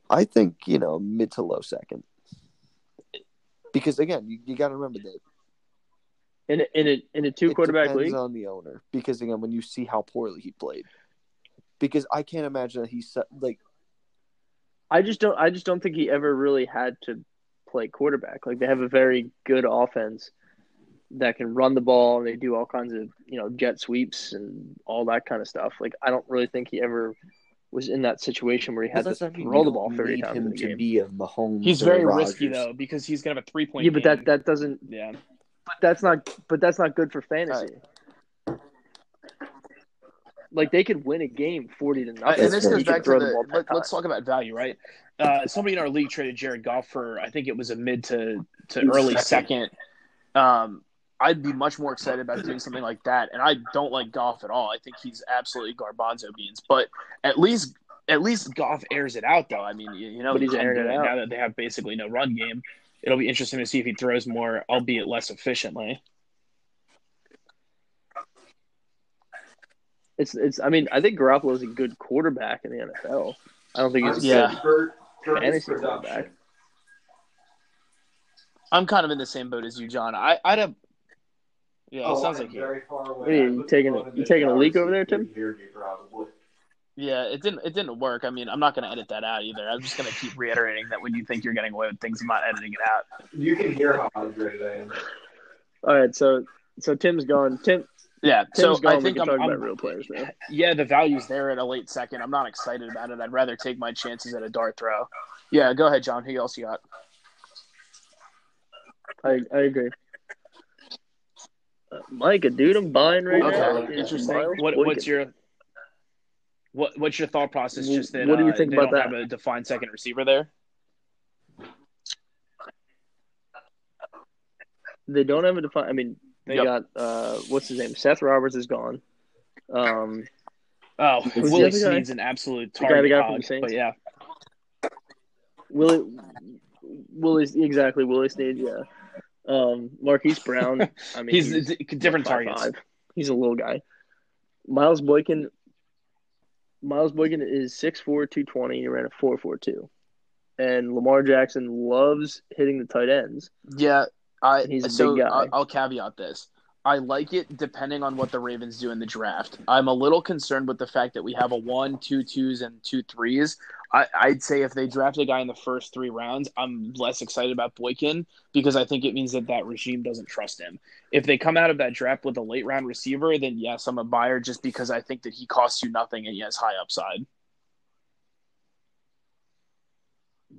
I think you know mid to low second. Because again, you, you got to remember that in a, in a in a two it quarterback depends league, on the owner. Because again, when you see how poorly he played, because I can't imagine that he's like I just don't I just don't think he ever really had to play quarterback. Like they have a very good offense that can run the ball and they do all kinds of you know jet sweeps and all that kind of stuff. Like I don't really think he ever was in that situation where he had to Does throw the ball thirty need times him in a to game. be a Mahomes. He's very a risky though because he's gonna have a three point. Yeah, but that that doesn't. yeah. But that's not. But that's not good for fantasy. Like they could win a game forty to Uh, nothing. and this goes back to throw the. ball Let, us talk about value, right? Uh, somebody in our league traded Jared Goff for I think it was a mid to to early second. second. Um, I'd be much more excited about doing something like that, and I don't like Goff at all. I think he's absolutely garbanzo beans. But at least at least Goff airs it out, though. I mean, you, you know, But he's can airing do it it out. now that they have basically no run game. It'll be interesting to see if he throws more, albeit less efficiently. It's it's. I mean, I think Garoppolo is a good quarterback in the NFL. I don't think he's Yeah. good fantasy quarterback. I'm kind of in the same boat as you, John. I, I'd have. Yeah, Oh, it sounds like you. very far away. What are you, I you put taking a- you taking a leak over there, Tim? Hear me probably. Yeah, it didn't. It didn't work. I mean, I'm not going to edit that out either. I'm just going to keep reiterating that when you think you're getting away with things, I'm not editing it out. You can hear how hydrated I am. All right, so so Tim's going. Tim Yeah, Tim's so going. I think I'm, talk I'm- about real players now. yeah, the value's there at a late second. I'm not excited about it. I'd rather take my chances at a dart throw. Yeah, go ahead, John. Who else you got? I I agree. Uh, Mike, a dude I'm buying right Okay, now. is interesting. What, what's your what What's your thought process? Just that what do you uh, think they about don't that? have a defined second receiver there. They don't have a define. I mean, they Yep. got uh, what's his name? Seth Roberts is gone. Um, Oh, the Willie other? Snead's an absolute guy- target the guy from hog, the but yeah, Willie, Willie, exactly. Willie Snead, yeah. Um, Marquise Brown. I mean, he's, d- different targets. five. He's a little guy. Miles Boykin. Miles Boykin is 6'4", 220. He ran a four four two, and Lamar Jackson loves hitting the tight ends. Yeah, I He's a so big guy. I'll, I'll caveat this. I like it depending on what the Ravens do in the draft. I'm a little concerned with the fact that we have a one, two twos, and two threes. I, I'd say if they draft a guy in the first three rounds, I'm less excited about Boykin because I think it means that that regime doesn't trust him. If they come out of that draft with a late round receiver, then yes, I'm a buyer just because I think that he costs you nothing and he has high upside.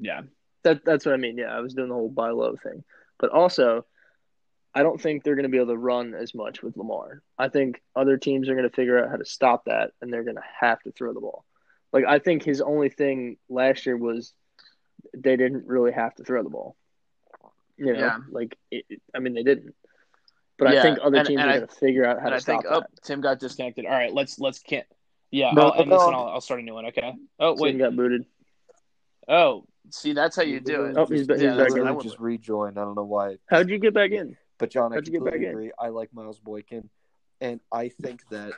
Yeah. That that's what I mean. Yeah, I was doing the whole buy low thing, but also, I don't think they're going to be able to run as much with Lamar. I think other teams are going to figure out how to stop that, and they're going to have to throw the ball. Like I think his only thing last year was they didn't really have to throw the ball. You know, Yeah. like it, it- I mean they didn't, but I think other teams and are going to figure out how and to I think stop oh that. Tim got disconnected. All right, let's let's can't. Yeah, No, I'll end this no. and I'll, I'll start a new one. Okay. Oh Tim wait. got booted. Oh, see, that's how you do it. Oh, he's back- Yeah, back what I in. just rejoined. I don't know why. How'd you get back in? But John, I How'd you get completely back in? I like Miles Boykin, and I think that.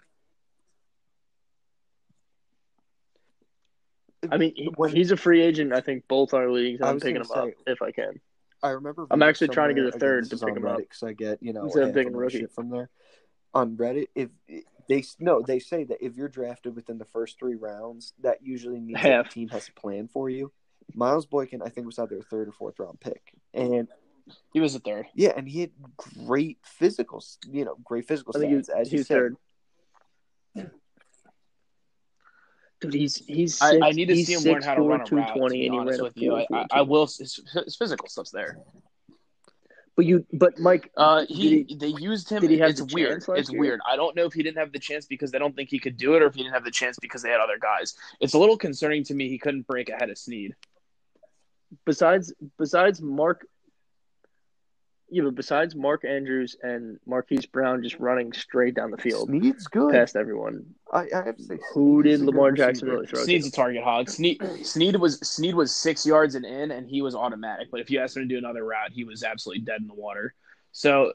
I mean, he, When- he's a free agent. I think both our leagues. I'm picking him gonna up if I can. I remember. I'm actually trying to get a third to pick him up. Reddit because I get you know Instead of half picking rookie. shit from there. On Reddit, if they no, they say that if you're drafted within the first three rounds, that usually means that Half. the team has a plan for you. Miles Boykin, I think, was either a third or fourth round pick, and He was a third. yeah, and he had great physical, you know, great physical I think he was. As he said, third. Dude, he's he's. I, Six, I need to see him learn how to 6'4", run a route. To 220, be and he honest ran a with you, I, I, I will. His, his physical stuff's there. But you, but Mike, Uh, he, he- they used him. did he have it's weird. It's year? weird. I don't know if he didn't have the chance because they don't think he could do it, or if he didn't have the chance because they had other guys. It's a little concerning to me. He couldn't break ahead of Snead. besides besides Mark, yeah, but besides Mark Andrews and Marquise Brown just running straight down the field Snead's good. past everyone, I, I have to say, who Snead's did Lamar Jackson receiver. really throw Snead's a target hog. Snead, Snead was Snead was six yards and in, and he was automatic. But if you asked him to do another route, he was absolutely dead in the water. So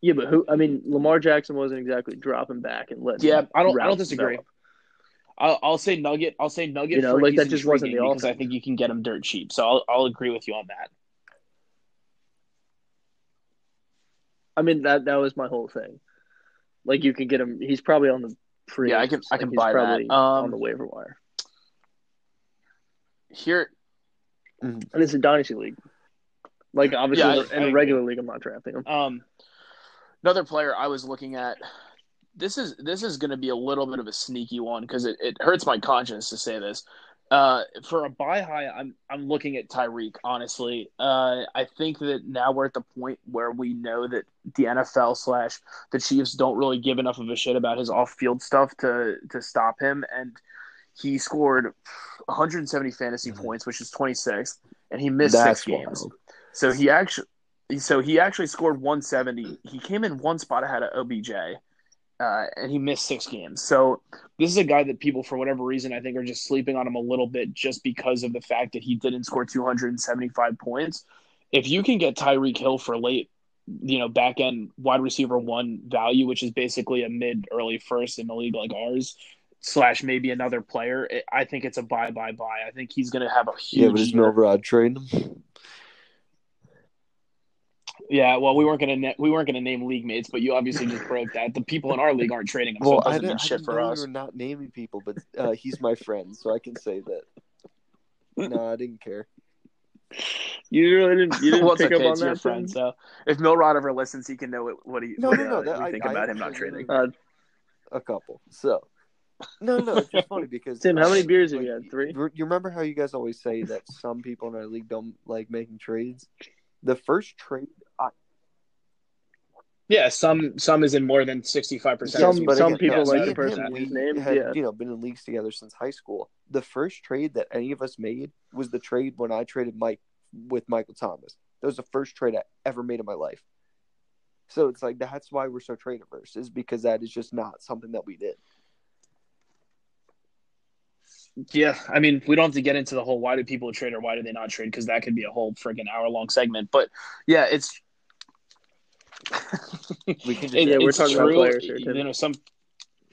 Yeah, but who? I mean, Lamar Jackson wasn't exactly dropping back and letting. yeah, I don't. I don't disagree. develop. I'll, I'll say Nugget. I'll say Nugget. You know, for like, that just wasn't the because I think you can get him dirt cheap. So I'll, I'll agree with you on that. I mean that that was my whole thing. Like you can get him. He's probably on the free. Yeah, I can- agents. I can buy that. probably Um, on the waiver wire, Here, and it's a dynasty league. Like obviously, Yeah, I- in I a agree. regular league, I'm not drafting him. Um, another player I was looking at. This is this is going to be a little bit of a sneaky one because it, it hurts my conscience to say this. Uh, for a buy high, I'm I'm looking at Tyreek. Honestly, uh, I think that now we're at the point where we know that the NFL slash the Chiefs don't really give enough of a shit about his off field stuff to to stop him, and he scored 170 fantasy points, which is 26, and he missed That's six games. wild. So he actually, so he actually scored 170. He came in one spot ahead of OBJ, uh, and he missed six games. So this is a guy that people, for whatever reason, I think are just sleeping on him a little bit just because of the fact that he didn't score 275 points. If you can get Tyreek Hill for late, you know, back end wide receiver one value, which is basically a mid early first in a league like ours. Slash maybe another player. I think it's a buy, buy, buy. I think he's going to have a huge. Yeah, but is. Milrod trading him? Yeah, well, we weren't gonna na- we weren't gonna name league mates, but you obviously just broke that. The people in our league aren't trading him, so Well, it I doesn't didn't, mean I shit didn't for know us. you were not naming people, but uh, he's my friend, so I can say that. No, I didn't care. You really didn't. You didn't well, it's pick okay, up on your that friend. Tim? So if Milrod ever listens, he can know what, what he No, what, no, no, uh, that- we I- think I about him not trading. Uh, A couple. So, no, no, it's just funny because Tim, how many beers have you had? Three? You you remember how you guys always say that some people in our league don't like making trades? The first trade, I, Yeah, some some is in more than sixty five percent. Some- but some again, people me like and the person him, we name- had yeah. you know been in leagues together since high school. The first trade that any of us made was the trade when I traded Mike with Michael Thomas. That was the first trade I ever made in my life. So it's like that's why we're so trade averse is because that is just not something that we did. Yeah, I mean, we don't have to get into the whole why do people trade or why do they not trade because that could be a whole friggin' hour long segment. But yeah, it's We can just it- Yeah, we're it's talking about players here, Tim. You know, some.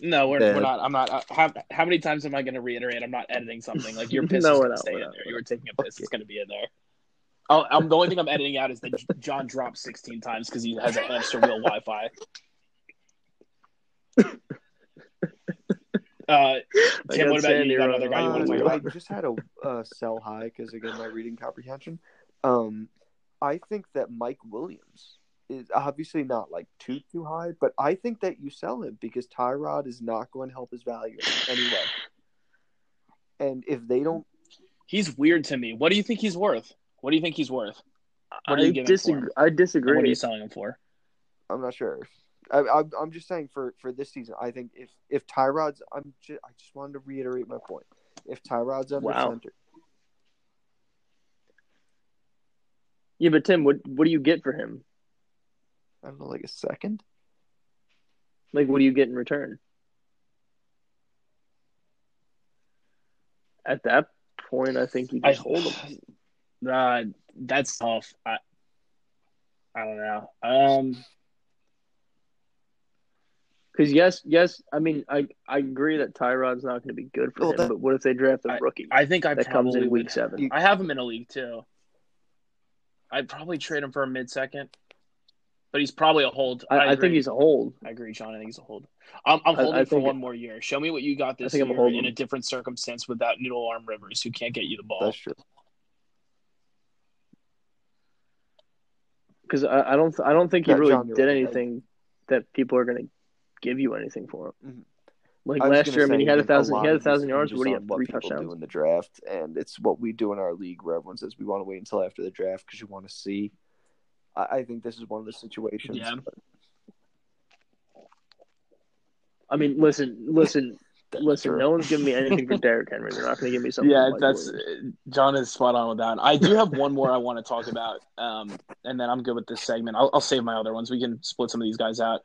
No, we're, Yeah. we're not. I'm not. Uh, how, how many times am I going to reiterate? I'm not editing something. Like your piss No, is we're going to not, stay in not, there. You were taking a piss. Okay. It's going to be in there. Oh, I'm the only thing I'm editing out is that John dropped 16 times because he has a hamster wheel Wi-Fi. Uh, I Tim, what about you? Sandy You got another guy you wanna Uh, talk about? I just had a uh, sell high because again my reading comprehension. Um, I think that Mike Williams is obviously not like too too high, but I think that you sell him because Tyrod is not going to help his value anyway. And if they don't, he's weird to me. What do you think he's worth? What do you think he's worth? What are I giving disagree. for? I And what are you selling him for? I'm not sure. I, I, I'm just saying for for this season, I think if if Tyrod's, I'm just I just wanted to reiterate my point. If Tyrod's under Wow. center, Yeah, but Tim, what what do you get for him? I don't know, like a second. Like, what do you get in return? At that point, I think you I hold him. Uh, that's tough. I, I don't know. Um, Because yes, yes, I mean, I I agree that Tyrod's not going to be good for Well, him. that- but what if they draft a rookie I think I that comes in week would- seven? I have him in a league too. I'd probably trade him for a mid second, but he's probably a hold. I, I, agree. think he's a hold. I agree, John. I think he's a hold. I'm, I'm holding I for think- one more year. Show me what you got this think I'm year in a different circumstance without Noodle Arm Rivers, who can't get you the ball. That's true. Because I, I don't I don't think he Yeah, really John, you're did right. anything that people are going to give you anything for him. Mhm. Like I last year, I mean, he had a thousand. lot He had a thousand yards. hinges What do you have? what Three people touchdowns. do in the draft, and it's what we do in our league where everyone says we want to wait until after the draft because you want to see. I, I think this is one of the situations. Yeah. but I mean, listen, listen, listen. true. No one's giving me anything for Derrick Henry. They're not going to give me something. yeah, for Mike that's Williams. John is spot on with that. I do have one more I want to talk about, um, and then I'm good with this segment. I'll, I'll save my other ones. We can split some of these guys out.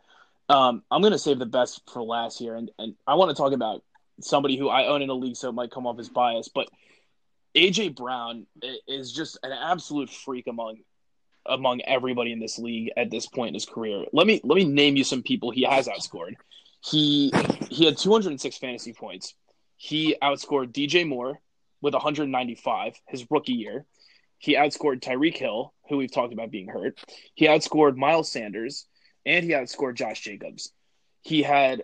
Um, I'm going to save the best for last here, and, and I want to talk about somebody who I own in a league, so it might come off as bias, but AJ Brown is just an absolute freak among among everybody in this league at this point in his career. Let me let me name you some people he has outscored. He he had 206 fantasy points. He outscored DJ Moore with 195 his rookie year. He outscored Tyreek Hill, who we've talked about being hurt. He outscored Miles Sanders, and he outscored Josh Jacobs. He had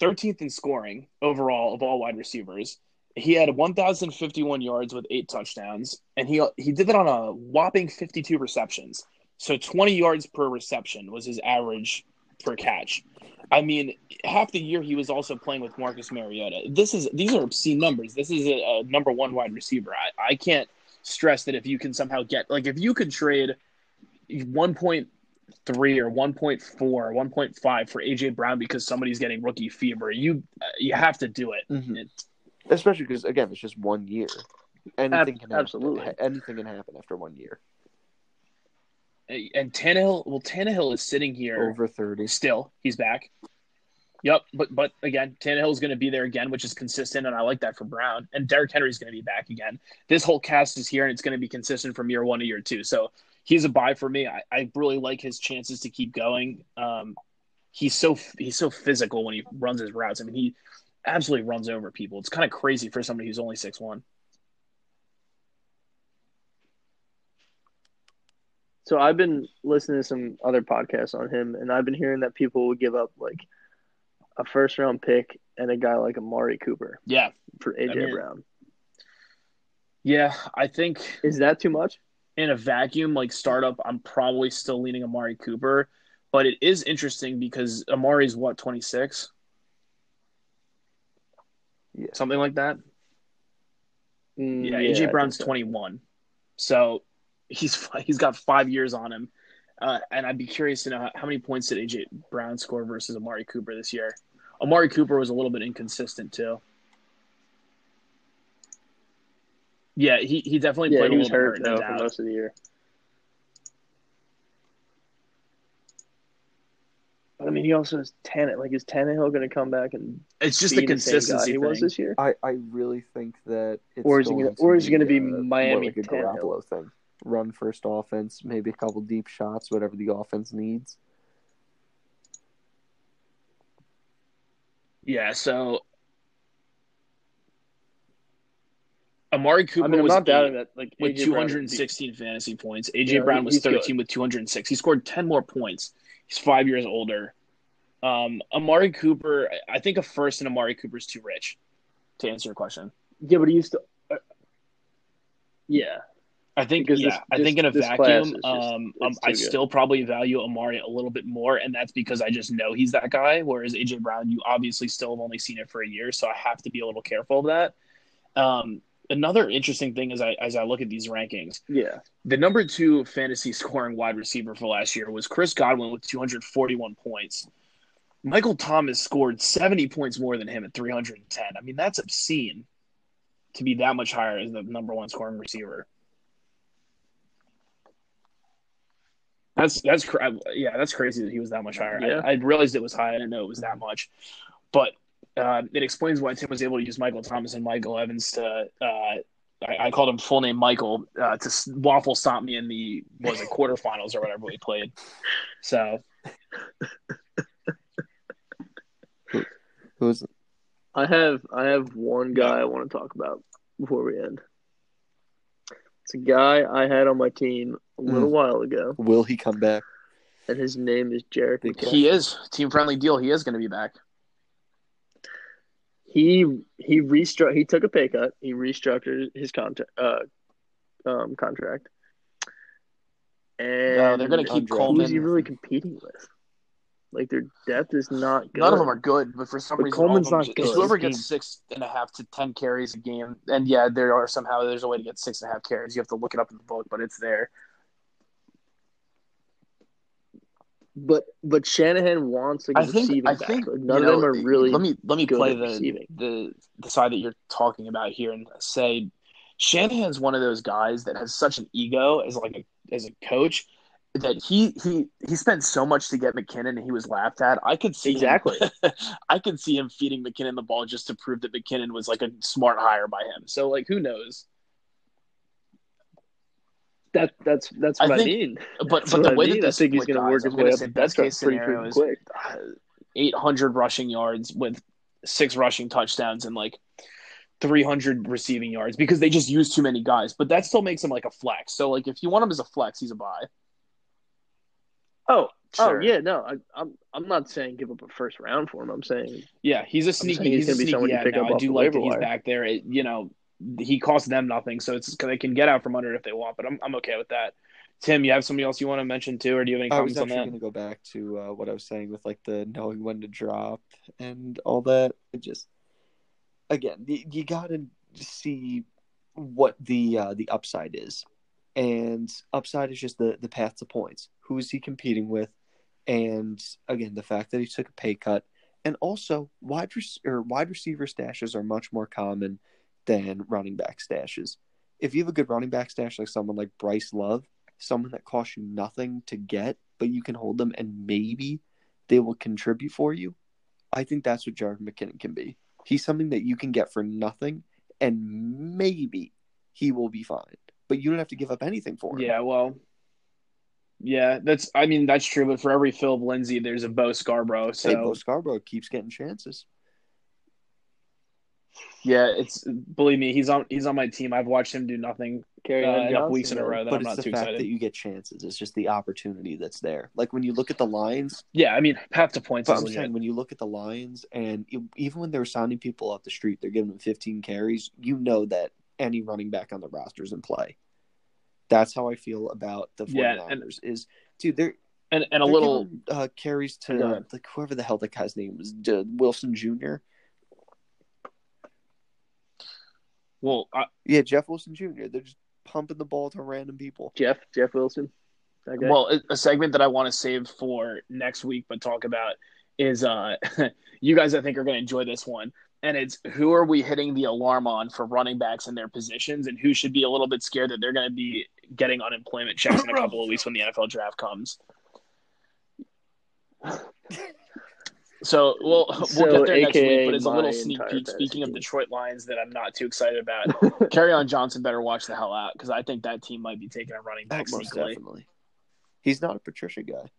13th in scoring overall of all wide receivers. He had 1,051 yards with eight touchdowns, and he he did that on a whopping 52 receptions. So 20 yards per reception was his average per catch. I mean, half the year he was also playing with Marcus Mariota. This is these are obscene numbers. This is a, a number one wide receiver. I, I can't stress that if you can somehow get like if you could trade 1.3 or 1.4 or 1.5 for AJ Brown because somebody's getting rookie fever, you you have to do it. Mhm. It- Especially because again, it's just one year. Anything can happen. absolutely. Anything can happen after one year. and Tannehill, well, Tannehill is sitting here Over thirty. still. He's back. Yep, but but again, Tannehill is going to be there again, which is consistent, and I like that for Brown. And Derrick Henry's going to be back again. This whole cast is here, and it's going to be consistent from year one to year two. So he's a buy for me. I, I really like his chances to keep going. Um, he's so he's so physical when he runs his routes. I mean, he absolutely runs over people. It's kind of crazy for somebody who's only six one. So I've been listening to some other podcasts on him, and I've been hearing that people would give up like a first round pick and a guy like Amari Cooper Yeah, for AJ I mean- Brown. yeah. I think Is that too much? in a vacuum, like startup, I'm probably still leaning Amari Cooper. But it is interesting because Amari's what, 26? Yeah. Something like that? Mm, Yeah, AJ think Brown's so. 21. So he's he's got five years on him. Uh, and I'd be curious to know how, how many points did AJ Brown score versus Amari Cooper this year. Amari Cooper was a little bit inconsistent too. Yeah, he, he definitely Yeah, played he a was little hurt hurt, though for most of the year. He also has Tannehill. Like, is Tannehill going to come back and It's just be the the consistency he was thing. this year? I, I really think that it's Or is he going gonna- or is he gonna be uh, more Miami like a Tannehill? Garoppolo thing? Run first offense, maybe a couple deep shots, whatever the offense needs. Yeah, so Amari Cooper I mean, I'm was not doubting eight that. Like with A.J. Brown would be- 216 fantasy points. AJ Yeah, Brown was he's good. 13 with 206. He scored 10 more points. He's five years older. Um, Amari Cooper, I- think a first in Amari Cooper is too rich. To answer your question, Yeah, but he used to. Uh, yeah, I think Because yeah, this- I think in a is vacuum, just- um, um, I good. still probably value Amari a little bit more, and that's because I just know he's that guy. Whereas AJ Brown, you obviously still have only seen it for a year, so I have to be a little careful of that. Um, another interesting thing as I as I look at these rankings, yeah. the number two fantasy scoring wide receiver for last year was Chris Godwin with 241 points. Michael Thomas scored 70 points more than him at 310. I mean, that's obscene to be that much higher as the number one scoring receiver. That's that's yeah, that's crazy that he was that much higher. Yeah. I, I realized it was high. I didn't know it was that much, but uh, it explains why Tim was able to use Michael Thomas and Michael Evans to. Uh, I, I called him full name Michael uh, to waffle stop me in the was it quarterfinals or whatever we played. So Who's I have I have one guy I want to talk about before we end. It's a guy I had on my team a little while ago, will he come back? and his name is Jerick Big McKinnon. he is team friendly deal. He is going to be back. He he restru- he took a pay cut. He restructured his contract uh um contract. And No, they're going to keep Undrafted. Coleman. who's he really competing with? Like their depth is not good. None of them are good, but for some But reason, Coleman's all of them not just- good. Whoever gets six and a half to ten carries a game, and yeah, there are somehow there's a way to get six and a half carries. You have to look it up in the book, but it's there. But but Shanahan wants like a I think receiving I back. think Like, none you of them are really Let me let me play the, receiving. the the side that you're talking about here and say Shanahan's one of those guys that has such an ego as like a as a coach that he he he spent so much to get McKinnon and he was laughed at. I could see him- Exactly. I could see him feeding McKinnon the ball just to prove that McKinnon was like a smart hire by him. So like who knows? that that's that's what I, think- mean. But That's but the I way mean. that I think he's gonna work his way up say the best case pretty scenario is quick. uh, 800 rushing yards with six rushing touchdowns and like 300 receiving yards because they just use too many guys. But that still makes him like a flex. So like if you want him as a flex, he's a buy. Oh, Sure. oh yeah, no, I, I'm I'm not saying give up a first round for him. I'm saying Yeah, he's a sneaky. he's He's, a gonna be sneaky someone you ad pick now. up I do like that he's wire. back there. It, you know, he costs them nothing, so it's they can get out from under it if they want. But I'm I'm okay with that. Tim, you have somebody else you want to mention too, or do you have any I was comments on actually that? going to go back to uh, what I was saying with like the knowing when to drop and all that. It just again, you, you got to see what the uh, the upside is, and upside is just the the path to points. Who is he competing with? And again, the fact that he took a pay cut, and also wide or wide receiver stashes are much more common than running back stashes. If you have a good running back stash like someone like Bryce Love, someone that costs you nothing to get, but you can hold them and maybe they will contribute for you. I think that's what Jerick McKinnon can be. He's something that you can get for nothing, and maybe he will be fine. But you don't have to give up anything for him. Yeah, well, yeah, that's. I mean, that's true. But for every Philip Lindsay, there's a Bo Scarborough. So Hey, Bo Scarborough keeps getting chances. yeah, it's believe me, he's on he's on my team. I've watched him do nothing Carry uh, on enough Johnson, weeks in a row that But I'm it's not the too fact excited. that you get chances. It's just the opportunity that's there. Like when you look at the Lions, Yeah, I mean, path to points But I'm legit. saying when you look at the Lions, and you, even when they're signing people off the street, they're giving them 15 carries. You know that any running back on the roster is in play. That's how I feel about the 49ers. Yeah, and- is dude, they're and and a they're little giving, uh, carries to like whoever the hell that guy's name was, D- Wilson Jr. well, I, Yeah, Jeff Wilson Jr. They're just pumping the ball to random people. Jeff Jeff Wilson. That guy. Well, a- a segment that I want to save for next week, but talk about is uh, you guys I think are going to enjoy this one, and it's who are we hitting the alarm on for running backs in their positions, and who should be a little bit scared that they're going to be getting unemployment checks in a couple of weeks when the NFL draft comes. So we'll we'll So, get there next week, but as a little sneak peek, speaking of. Detroit Lions that I'm not too excited about, Kerryon Johnson better watch the hell out because I think that team might be taking a running back most sneakily. definitely. He's not a Patricia guy.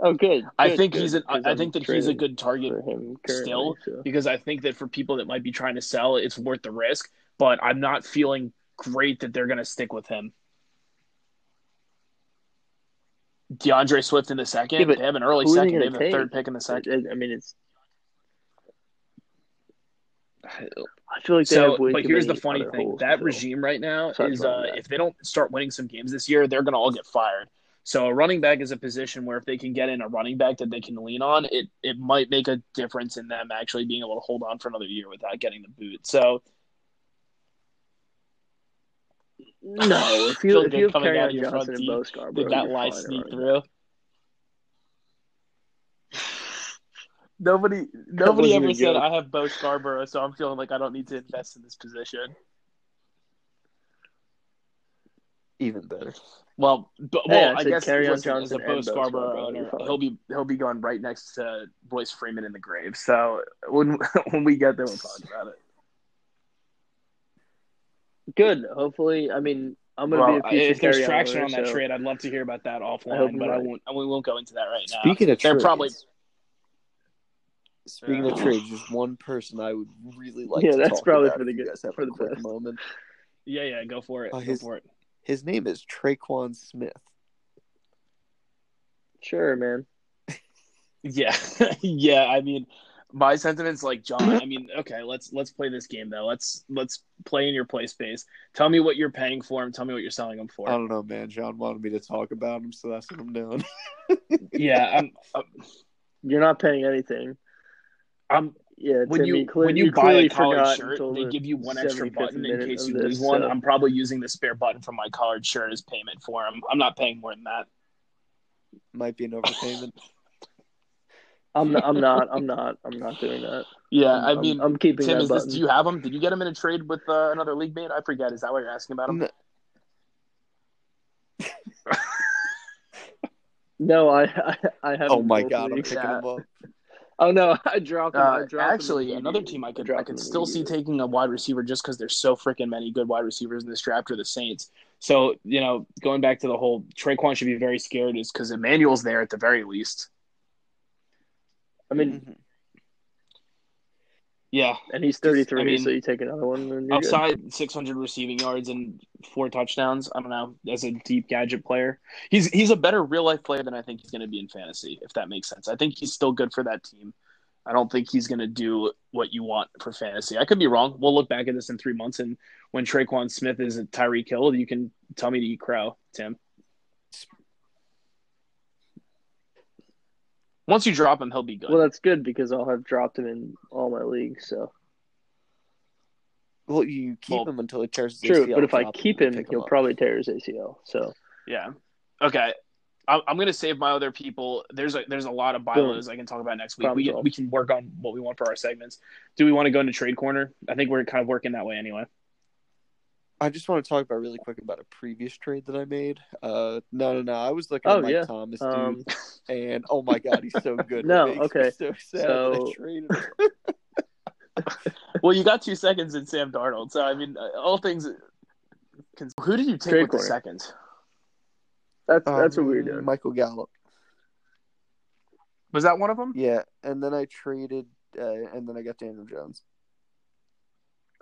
oh, good. I think good, he's an, I I'm think that he's a good target for him still so. because I think that for people that might be trying to sell, it's worth the risk. But I'm not feeling great that they're going to stick with him. D'Andre Swift in the second. Yeah, they have an early they second. They have a third pick in the second. I, mean, it's. I feel like they So, but here's the funny thing: holes that regime right now Besides is uh, if they don't start winning some games this year, they're going to all get fired. So a running back is a position where if they can get in a running back that they can lean on, it it might make a difference in them actually being able to hold on for another year without getting the boot. So No, if you if good you have coming Carry out on of your front Johnson and teeth. Bo Scarborough, did that you're lie sneak through? Nobody, nobody ever said joke. I have Bo Scarborough, so I'm feeling like I don't need to invest in this position. Even better. Well, but, Hey, well, I I, said guess Kerryon listen, as Johnson a Bo and Bo Scarborough Scarborough, uh, owner, he'll be he'll be going right next to Royce Freeman in the grave. So when when we get there, we'll talk about it. Good. Hopefully, I mean, I'm gonna Well, be a future if there's traction owner, on that so trade, I'd love to hear about that I hope offline, you're but I won't. We won't go into that right now. Speaking of They're trades, probably speaking of trades, there's one person I would really like Yeah, to that's talk probably about for the good- guys for the quick best. moment. yeah, yeah. Go for it. Uh, go his- for it. His name is Tre'Quan Smith. sure, man. Yeah, yeah. I mean, my sentiments like John. I mean, okay, let's let's play this game though. Let's let's play in your play space. Tell me what you're paying for him. Tell me what you're selling him for. I don't know, man. John wanted me to talk about him, so that's what I'm doing. yeah, I'm, I'm, You're not paying anything. I'm Yeah, when Tim, you cle- when you, buy a collared shirt, they give you one extra button in case of you this, lose one. so- I'm probably using the spare button from my collared shirt as payment for him. I'm not paying more than that. Might be an overpayment. I'm not, I'm not. I'm not. I'm not doing that. Yeah, I'm- I I'm- mean, I'm, keeping Tim, that is this? Do you have him? Did you get him in a trade with uh, another league mate? I forget. Is that what you're asking about him? N- No, I I, I haven't. oh my god, I'm picking Yeah. him up. Oh no, I dropped him. I Uh, dropped actually, in another team I could I dropped could still see taking a wide receiver just because there's so freaking many good wide receivers in this draft are the Saints. So you know, going back to the whole Tre'Quan should be very scared is because Emmanuel's there at the very least. I mean, Mhm. Yeah, and he's 33, I mean, so you take another one. And you're outside 600 receiving yards and four touchdowns. I don't know. As a deep gadget player, he's he's a better real life player than I think he's going to be in fantasy. If that makes sense, I think he's still good for that team. I don't think he's going to do what you want for fantasy. I could be wrong. We'll look back at this in three months, and when Tre'Quan Smith is a Tyreek Hill, you can tell me to eat crow, Tim. Once you drop him, he'll be good. Well, that's good because I'll have dropped him in all my leagues. So Well, you keep Well, him until he tears his true, ACL, but if I keep and him, he'll up. probably tear his ACL. So Yeah. Okay. I'm, I'm going to save my other people. There's a there's a lot of Boom. bylaws I can talk about next week. Problem We can, we can work on what we want for our segments. Do we want to go into trade corner? I think we're kind of working that way anyway. I just want to talk about really quick about a previous trade that I made. Uh, no, no, no. I was looking Oh, at Mike yeah. Thomas, dude, um, and oh my god, he's so good. No, It makes me okay. So sad that So- I traded him. Well, you got two seconds in Sam Darnold, so I mean, uh, all things. Who did you take Trade with the corner. second? that's that's what we were Um, doing. Michael Gallup. Was that one of them? Yeah, and then I traded, uh, and then I got Daniel Jones.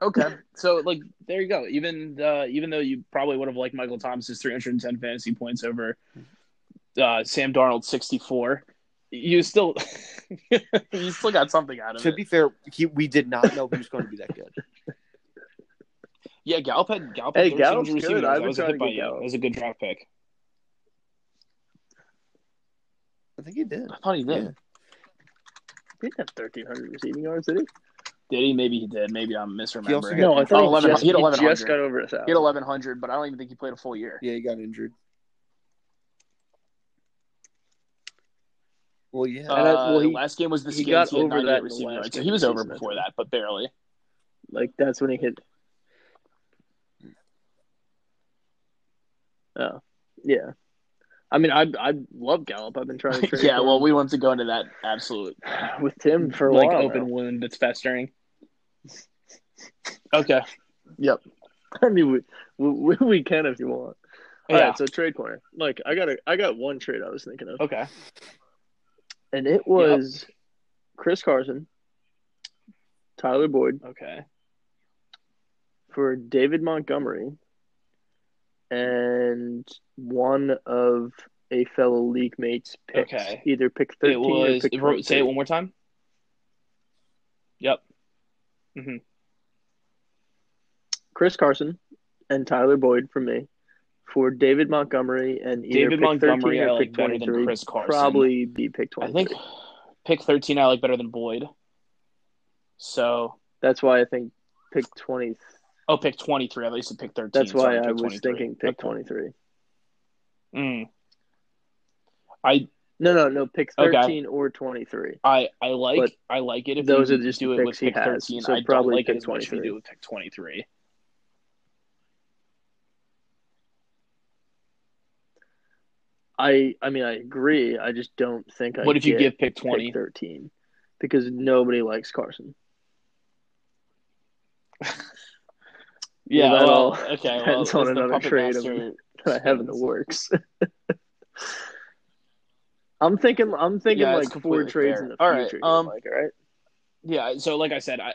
Okay, so like there you go. Even uh, even though you probably would have liked Michael Thomas's 310 fantasy points over uh, Sam Darnold's 64, you still you still got something out of To it. To be fair, he, we did not know he was going to be that good. Yeah, Gallup had Gallup Hey, had 1300 Gallup's good. I've That been was a trying hit to by get you. Gallup. That was a good draft pick. I think he did. I thought he did. Yeah. He didn't have 1,300 receiving yards, did he? Did he? Maybe he did. Maybe I'm misremembering. also got- No, I thought Oh, he, 11 just, he had he 1100. just got over a thousand. He had 1100, but I don't even think he played a full year. Yeah, he got injured. Well, yeah. And I- Uh, well, he- last game was the he got He over that in the receiving yards, so he was over before that, but barely. Like that's when he hit. Oh, yeah. I mean, I I love Gallup. I've been trying to trade. yeah, for well, him we want to go into that absolute with Tim for a like while. open now. wound that's festering. Okay. Yep. I mean, we, we we can if you want. All Yeah. right, so trade corner. Like, I got a I got one trade I was thinking of, Okay. and it was Chris Carson, Tyler Boyd Okay. for David Montgomery, and one of a fellow league mate's picks. Okay. Either pick 13 It was. or pick Say it one more time. Yep. Hmm Chris Carson and Tyler Boyd for me for David Montgomery and either David pick Montgomery 13 I or like pick better than 23. Chris Carson. Probably be pick I think pick thirteen I like better than Boyd. So That's why I think pick 20. oh, pick twenty three. At least pick thirteen. That's why Sorry, I pick was thinking pick Okay. 23. Mm. I No, no, no. Pick Okay. 13 or 23. I I like But I like it if those you are just do it with pick has, thirteen. so I don't probably like it as much if you 23. do with pick twenty three. I I mean I agree. I just don't think I What if you give pick twenty? 13 because nobody likes Carson. Yeah, Well, that well, all okay. Well, depends on the another trade master that I have in the works. I'm thinking I'm thinking Yeah, like four trades fair. in the All right, future. um, like, all right. Yeah, so like I said, I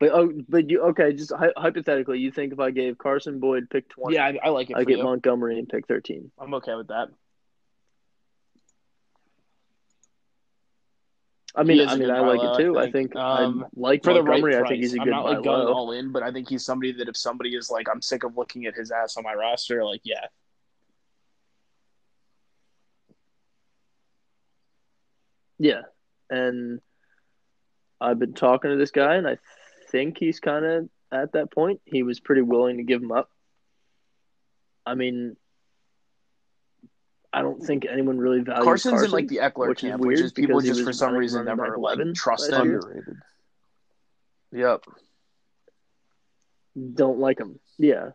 But oh, but you okay? Just hy- hypothetically, you think if I gave Carson Boyd pick twenty, yeah, I, I like it I get you. Montgomery and pick thirteen. I'm okay with that. I mean, I mean, I like buy it too. I I think, think. Um, I like For the right Montgomery. price, I think he's a I'm good not like going low. all in, but I think he's somebody that if somebody is like, I'm sick of looking at his ass on my roster, like, yeah, Yeah, and I've been talking to this guy, and I think he's kind of at that point. He was pretty willing to give him up. I mean, I don't think anyone really values Carson's Carson, in like the Ekeler which is camp, weird which is people just for some reason never back like 11 trust him. Underrated. Yep. don't like him. Yeah,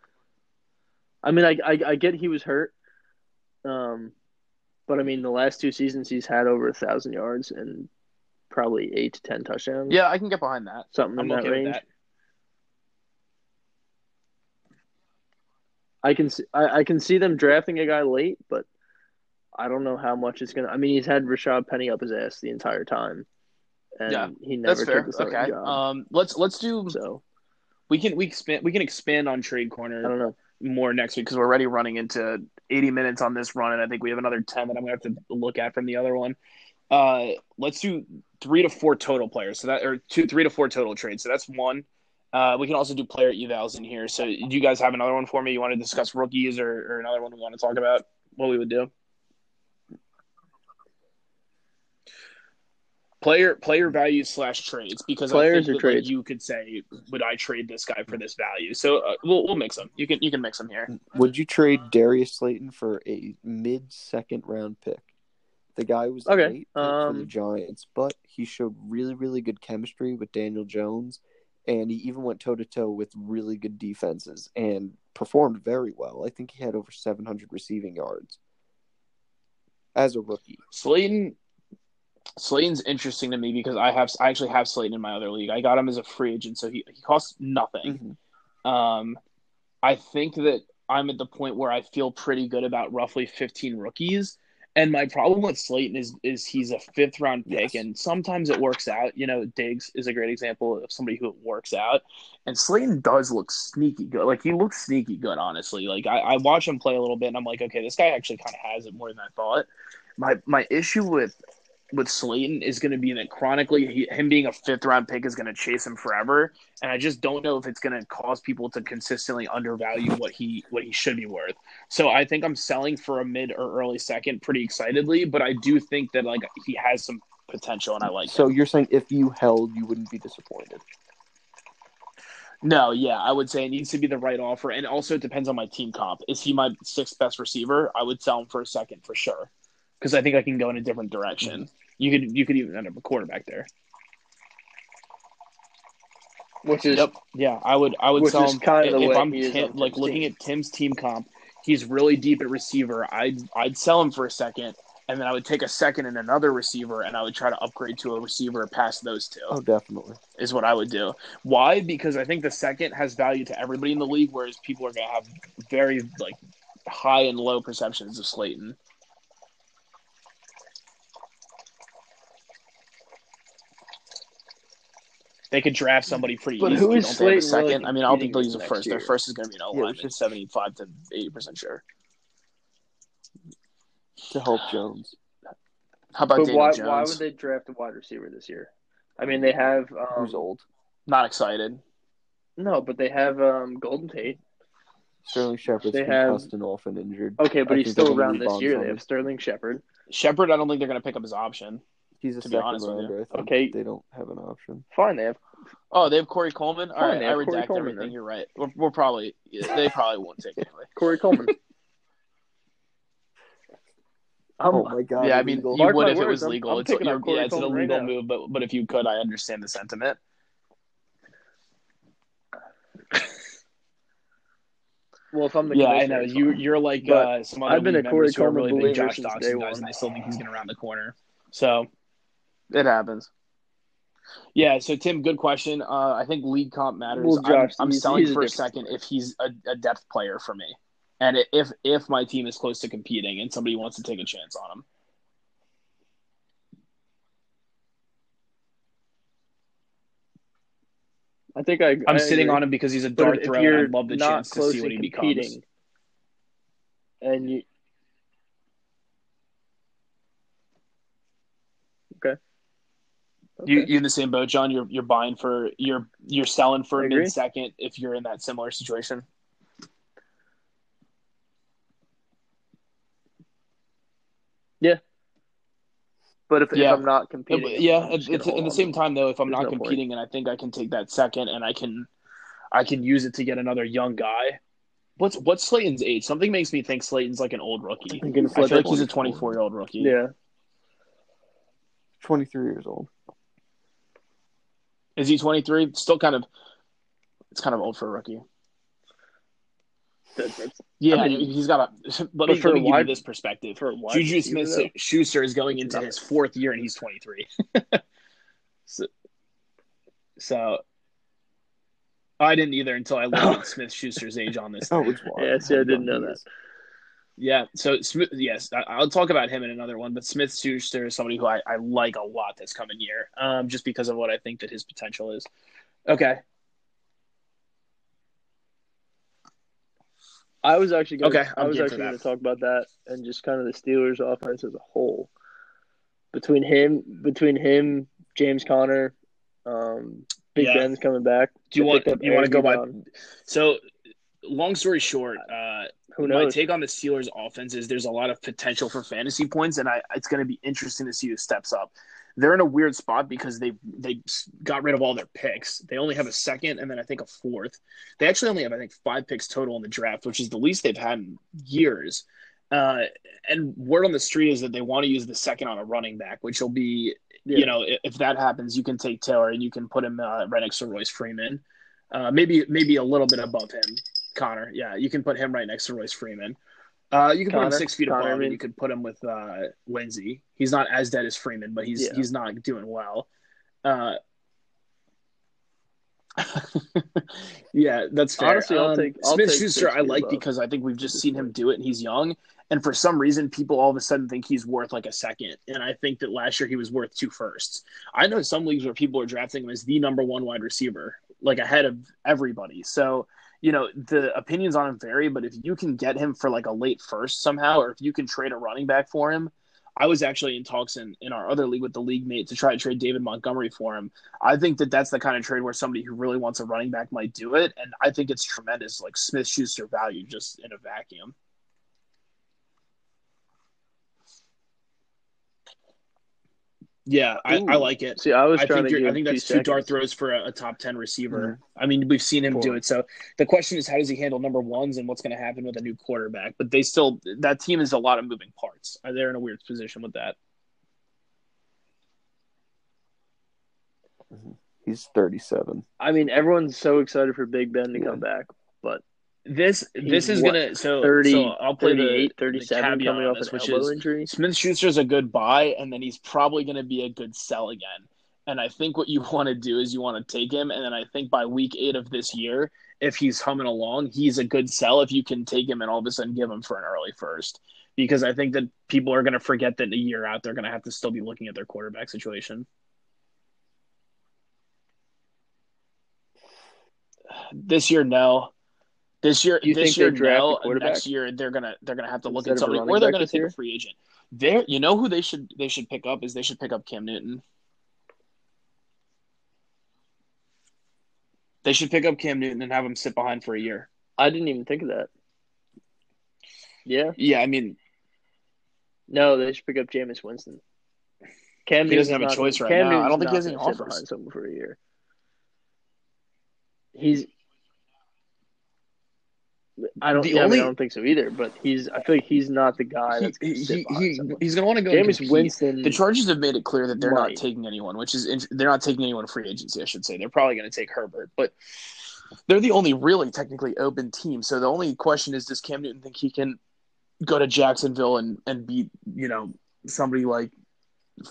I mean, I, I I get he was hurt, um, but I mean, the last two seasons he's had over a thousand yards and probably eight to ten touchdowns. Yeah, I can get behind that. something I'm in okay that range. that. I can see, I, I can see them drafting a guy late, but I don't know how much it's gonna. I mean, he's had Rashaad Penny up his ass the entire time, and Yeah, he never That's fair. took the Okay. job. Um, let's let's do. so We can we expand we can expand on trade corner. I don't know. More next week because we're already running into 80 minutes on this run, and I think we have another 10 that I'm gonna have to look at from the other one. Uh, let's do three to four total players. So that or two, three to four total trades. So that's one. Uh, we can also do player evals in here. So do you guys have another one for me? You want to discuss rookies or, or another one we want to talk about? What we would do? Player player value slash trades because Players or that, like, trades? you could say would I trade this guy for this value? So uh, we'll we'll mix them. You can you can mix them here. Would you trade Darius Slayton for a mid-second round pick? The guy was Okay, late pick for the um, Giants, but he showed really, really good chemistry with Daniel Jones, and he even went toe to toe with really good defenses and performed very well. I think he had over 700 receiving yards as a rookie. Slayton Slayton's interesting to me because I have I actually have Slayton in my other league. I got him as a free agent, so he, he costs nothing. Um, I think that I'm at the point where I feel pretty good about roughly 15 rookies. And my problem with Slayton is is he's a fifth round pick, Yes. and sometimes it works out. You know, Diggs is a great example of somebody who it works out. And Slayton does look sneaky good. Like he looks sneaky good, honestly. Like I, I watch him play a little bit, and I'm like, okay, this guy actually kind of has it more than I thought. My my issue with with Slayton is going to be that chronically he, him being a fifth round pick is going to chase him forever, and I just don't know if it's going to cause people to consistently undervalue what he what he should be worth. So I think I'm selling for a mid or early second pretty excitedly, but I do think that like he has some potential, and I like. So him. you're saying if you held, you wouldn't be disappointed? No, yeah, I would say it needs to be the right offer, and also it depends on my team comp. Is he my sixth best receiver? I would sell him for a second for sure, because I think I can go in a different direction. You could you could even end up a quarterback there. which is Yep. Yeah, I would. I would Which sell is him kinda if I'm Tim- like looking team. at Tim's team comp. He's really deep at receiver. I'd I'd sell him for a second, and then I would take a second and another receiver, and I would try to upgrade to a receiver past those two. Oh, definitely. Is what I would do. Why? Because I think the second has value to everybody in the league, whereas people are going to have very like high and low perceptions of Slayton. They could draft somebody pretty But easy. who is don't they have a Slayton really second? I mean, I don't think they'll use a first. next Their first is going to be an O Yeah, just- seventy-five to eighty percent sure. To help Jones. How about But Daniel why Jones? why would they draft a wide receiver this year? I mean, they have um, Who's old? Not excited. no, but they have um, Golden Tate. Sterling Shepard's They been have- cussed and off and injured. Okay, but I he's still around this year. They have Sterling Shepard. Shepard, I don't think they're going to pick up his option. He's a to be second honest with you. rounder. I think Okay. they don't have an option. Fine, they have. Oh, they have Corey Coleman. All Fine, right, I have Corey redact Coleman everything. then. You're right. We're, we're probably they probably won't take it anyway. Corey Coleman. Oh my god. yeah, I mean, illegal. you Mark would my if it words, was I'm- legal. I'm it's picking you're- Corey yeah, it's an Coleman right illegal now. move, but but if you could, I understand the sentiment. well, if I'm the Yeah, I know you. You're like uh, some other I've been a Corey members who are Coleman really believer Josh since Doctson guys, and they still think he's going around the corner. So it happens. Yeah. So Tim, good question. Uh, I think league comp matters. Well, I'm, I'm he's- selling he's for a different second if he's a, a depth player for me, and if if my team is close to competing and somebody wants to take a chance on him. I think I. I'm I sitting agree. on him because he's a But dart throw, I'd love the chance to see what he becomes. and you. Okay. You Okay. you in the same boat, John? You're you're buying for you're you're selling for I agree. mid second if you're in that similar situation. Yeah. But if, Yeah. if I'm not competing, yeah, I'm at, just gonna at, hold at the same time though, if I'm There's not no point. competing and I think I can take that second and I can I can use it to get another young guy. What's what's Slayton's age? Something makes me think Slayton's like an old rookie. I'm I feel like he's a 24 year old rookie. Yeah, 23 years old. Is he 23? Still kind of. It's kind of old for a rookie. That's Yeah, I mean, he's got a. Let but me, for let me give you this perspective. Juju Smith. Schuster is going into his fourth year and he's 23. so, so I didn't either until I looked oh. at Smith Schuster's age on this. Oh, it's wild. Yeah, see, I didn't oh, know that. Yeah, so Smith, yes, I'll talk about him in another one. But Smith Schuster is somebody who I, I like a lot this coming year, um, just because of what I think that his potential is. Okay, I was actually gonna, Okay, I was actually going to talk about that and just kind of the Steelers' offense as a whole. Between him, between him, James Conner, um, Big Yeah. Ben's coming back. do you want you want to go by? So, long story short, uh, Who my take on the Steelers' offense is there's a lot of potential for fantasy points, and I, it's going to be interesting to see who steps up. They're in a weird spot because they they got rid of all their picks. They only have a second and then I think a fourth. They actually only have I think five picks total in the draft, which is the least they've had in years. Uh, and word on the street is that they want to use the second on a running back, which will be Yeah. you know if, if that happens, you can take Taylor and you can put him uh, right next to Royce Freeman, uh, maybe maybe a little bit above him. Conner, yeah, you can put him right next to Royce Freeman. Uh, you can put him six feet Conner, above, I mean- and you could put him with uh, Lindsay. He's not as dead as Freeman, but he's Yeah. he's not doing well. Uh, yeah, that's fair. Honestly, I'll Um, take- I'll Smith take Schuster. I like above. because I think we've just seen him do it, and he's young. And for some reason, people all of a sudden think he's worth like a second. And I think that last year he was worth two firsts. I know some leagues where people are drafting him as the number one wide receiver, like ahead of everybody. So, you know, the opinions on him vary, but if you can get him for like a late first somehow, or if you can trade a running back for him, I was actually in talks in, in our other league with the league mate to try to trade David Montgomery for him. I think that that's the kind of trade where somebody who really wants a running back might do it. And I think it's tremendous, like Smith Schuster value just in a vacuum. Yeah, I, I like it. See, I was I trying think to give I think that's two dart throws for a, a top ten receiver. I mean, we've seen him do it. So the question is, how does he handle number ones, and what's going to happen with a new quarterback? But they still that team is a lot of moving parts. Uh, They're in a weird position with that. He's 37. I mean, everyone's so excited for Big Ben to Yeah. come back, but this this is what, gonna so 30, so I'll play 38, the, 37 the coming off this, an which elbow is injury. Smith Schuster's a good buy, and then he's probably going to be a good sell again. And I think what you want to do is you want to take him, and then I think by week eight of this year, if he's humming along, he's a good sell if you can take him and all of a sudden give him for an early first. Because I think that people are going to forget that a year out, they're going to have to still be looking at their quarterback situation. This year, no. This year, You this year, no. Next year, they're gonna they're gonna have to look at somebody, or they're gonna take year? a free agent. There, you know who they should they should pick up is they should pick up Cam Newton. They should pick up Cam Newton and have him sit behind for a year. I didn't even think of that. Yeah, Yeah, I mean, no, they should pick up Jameis Winston. Cam He doesn't have a choice right Cam now. I don't think he has any offers. behind someone for a year. He's. I don't. The yeah, I, only- I don't think so either. But he's. I feel like he's not the guy he, that's going to he, he, he- he's going to want to go. and Jameis. Winston. The Chargers have made it clear that they're not taking anyone, which is they're not taking anyone free agency. I should say they're probably going to take Herbert, but they're the only really technically open team. So the only question is, does Cam Newton think he can go to Jacksonville and and beat you know somebody like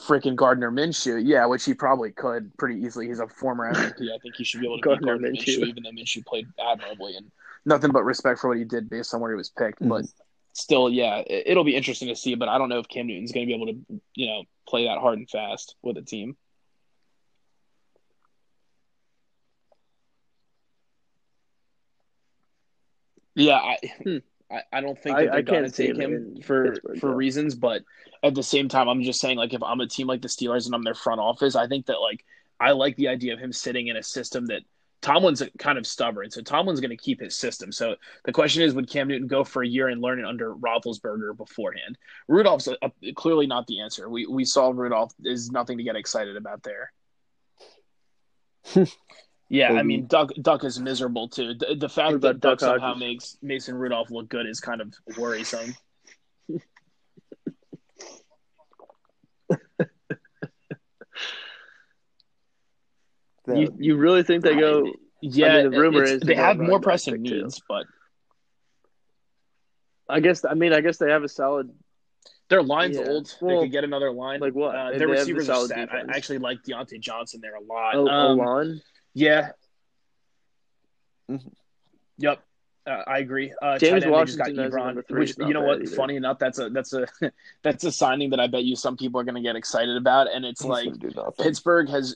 freaking Gardner Minshew? Yeah, which he probably could pretty easily. He's a former MVP. I think he should be able to beat Gardner Gardner Minshew. Minshew. even though Minshew played admirably and nothing but respect for what he did based on where he was picked, Mhm. but. Still, yeah, it- it'll be interesting to see, but I don't know if Cam Newton's going to be able to, you know, play that hard and fast with a team. Yeah, I, Hmm. I, I don't think I- that they're I going to can't take him him for Pittsburgh, for though. reasons, but at the same time, I'm just saying, like, if I'm a team like the Steelers and I'm their front office, I think that like I like the idea of him sitting in a system that Tomlin's kind of stubborn, so Tomlin's going to keep his system. So the question is, would Cam Newton go for a year and learn it under Roethlisberger beforehand? Rudolph's a, a- clearly not the answer. We we saw Rudolph is nothing to get excited about there. yeah, I mean Duck Duck is miserable too. The, the fact that Duck Duck somehow makes Mason Rudolph look good is kind of worrisome. That- You you really think they go? Yeah, the rumor is they they have more pressing pick, too. needs, but I guess. I mean, I guess they have a solid. their line's Yeah. old. they Well, could get another line. like what? Uh, their they have the receivers are solid set. I actually like Diontae Johnson there a lot. O Um, line. Yeah. Mhm. Yep. Uh, I agree. Uh, James tight end, just got Ebron, three which you know what? either. Funny enough, that's a that's a that's a signing that I bet you some people are going to get excited about, and it's he's like gonna do nothing. Pittsburgh has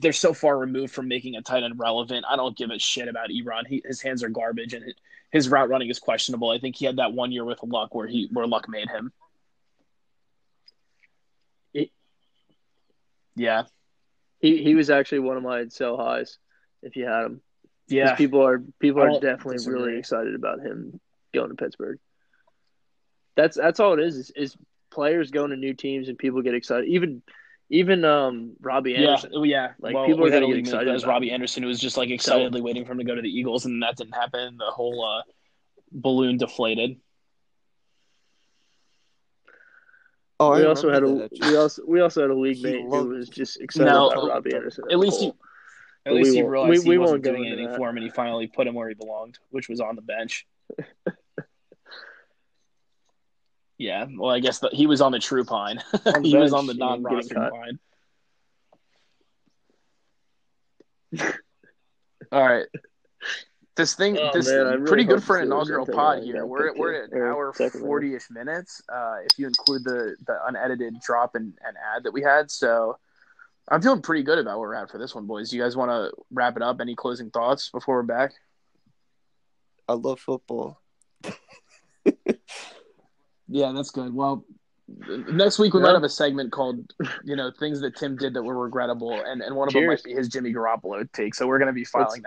they're so far removed from making a tight end relevant. I don't give a shit about Ebron. He, his hands are garbage, and his route running is questionable. I think he had that one year with Luck where he where Luck made him. He- Yeah, He he was actually one of my sell highs. If you had him, yeah. people are people are definitely disagree. really excited about him going to Pittsburgh. That's that's all it is, is. Is players going to new teams and people get excited. Even even um Robbie Anderson. oh, yeah. Like, well, people we are had gonna a get league mate excited as about Robbie. Anderson who was just like excitedly waiting for him to go to the Eagles, and that didn't happen. The whole uh, balloon deflated. Oh, I we also had a we also we also had a league mate who was just excited No, about Robbie at Anderson. At least he, at But least we he won't- realized we- he we wasn't doing anything that. for him, and he finally put him where he belonged, which was on the bench. yeah, well, I guess the, he was on the true pine. On the he was on the non-roster pine. All right. This thing, Oh, this man, really pretty good for an inaugural pod that here. back We're we're at two, an hour forty ish minutes. Uh, if you include the the unedited drop and, and ad that we had, so I'm feeling pretty good about where we're at for this one, boys. Do you guys want to wrap it up? Any closing thoughts before we're back? I love football. Yeah, that's good. Well, next week we Yeah. might have a segment called, you know, things that Tim did that were regrettable, and, and one of them might be his Jimmy Garoppolo take. So we're going to be filing that.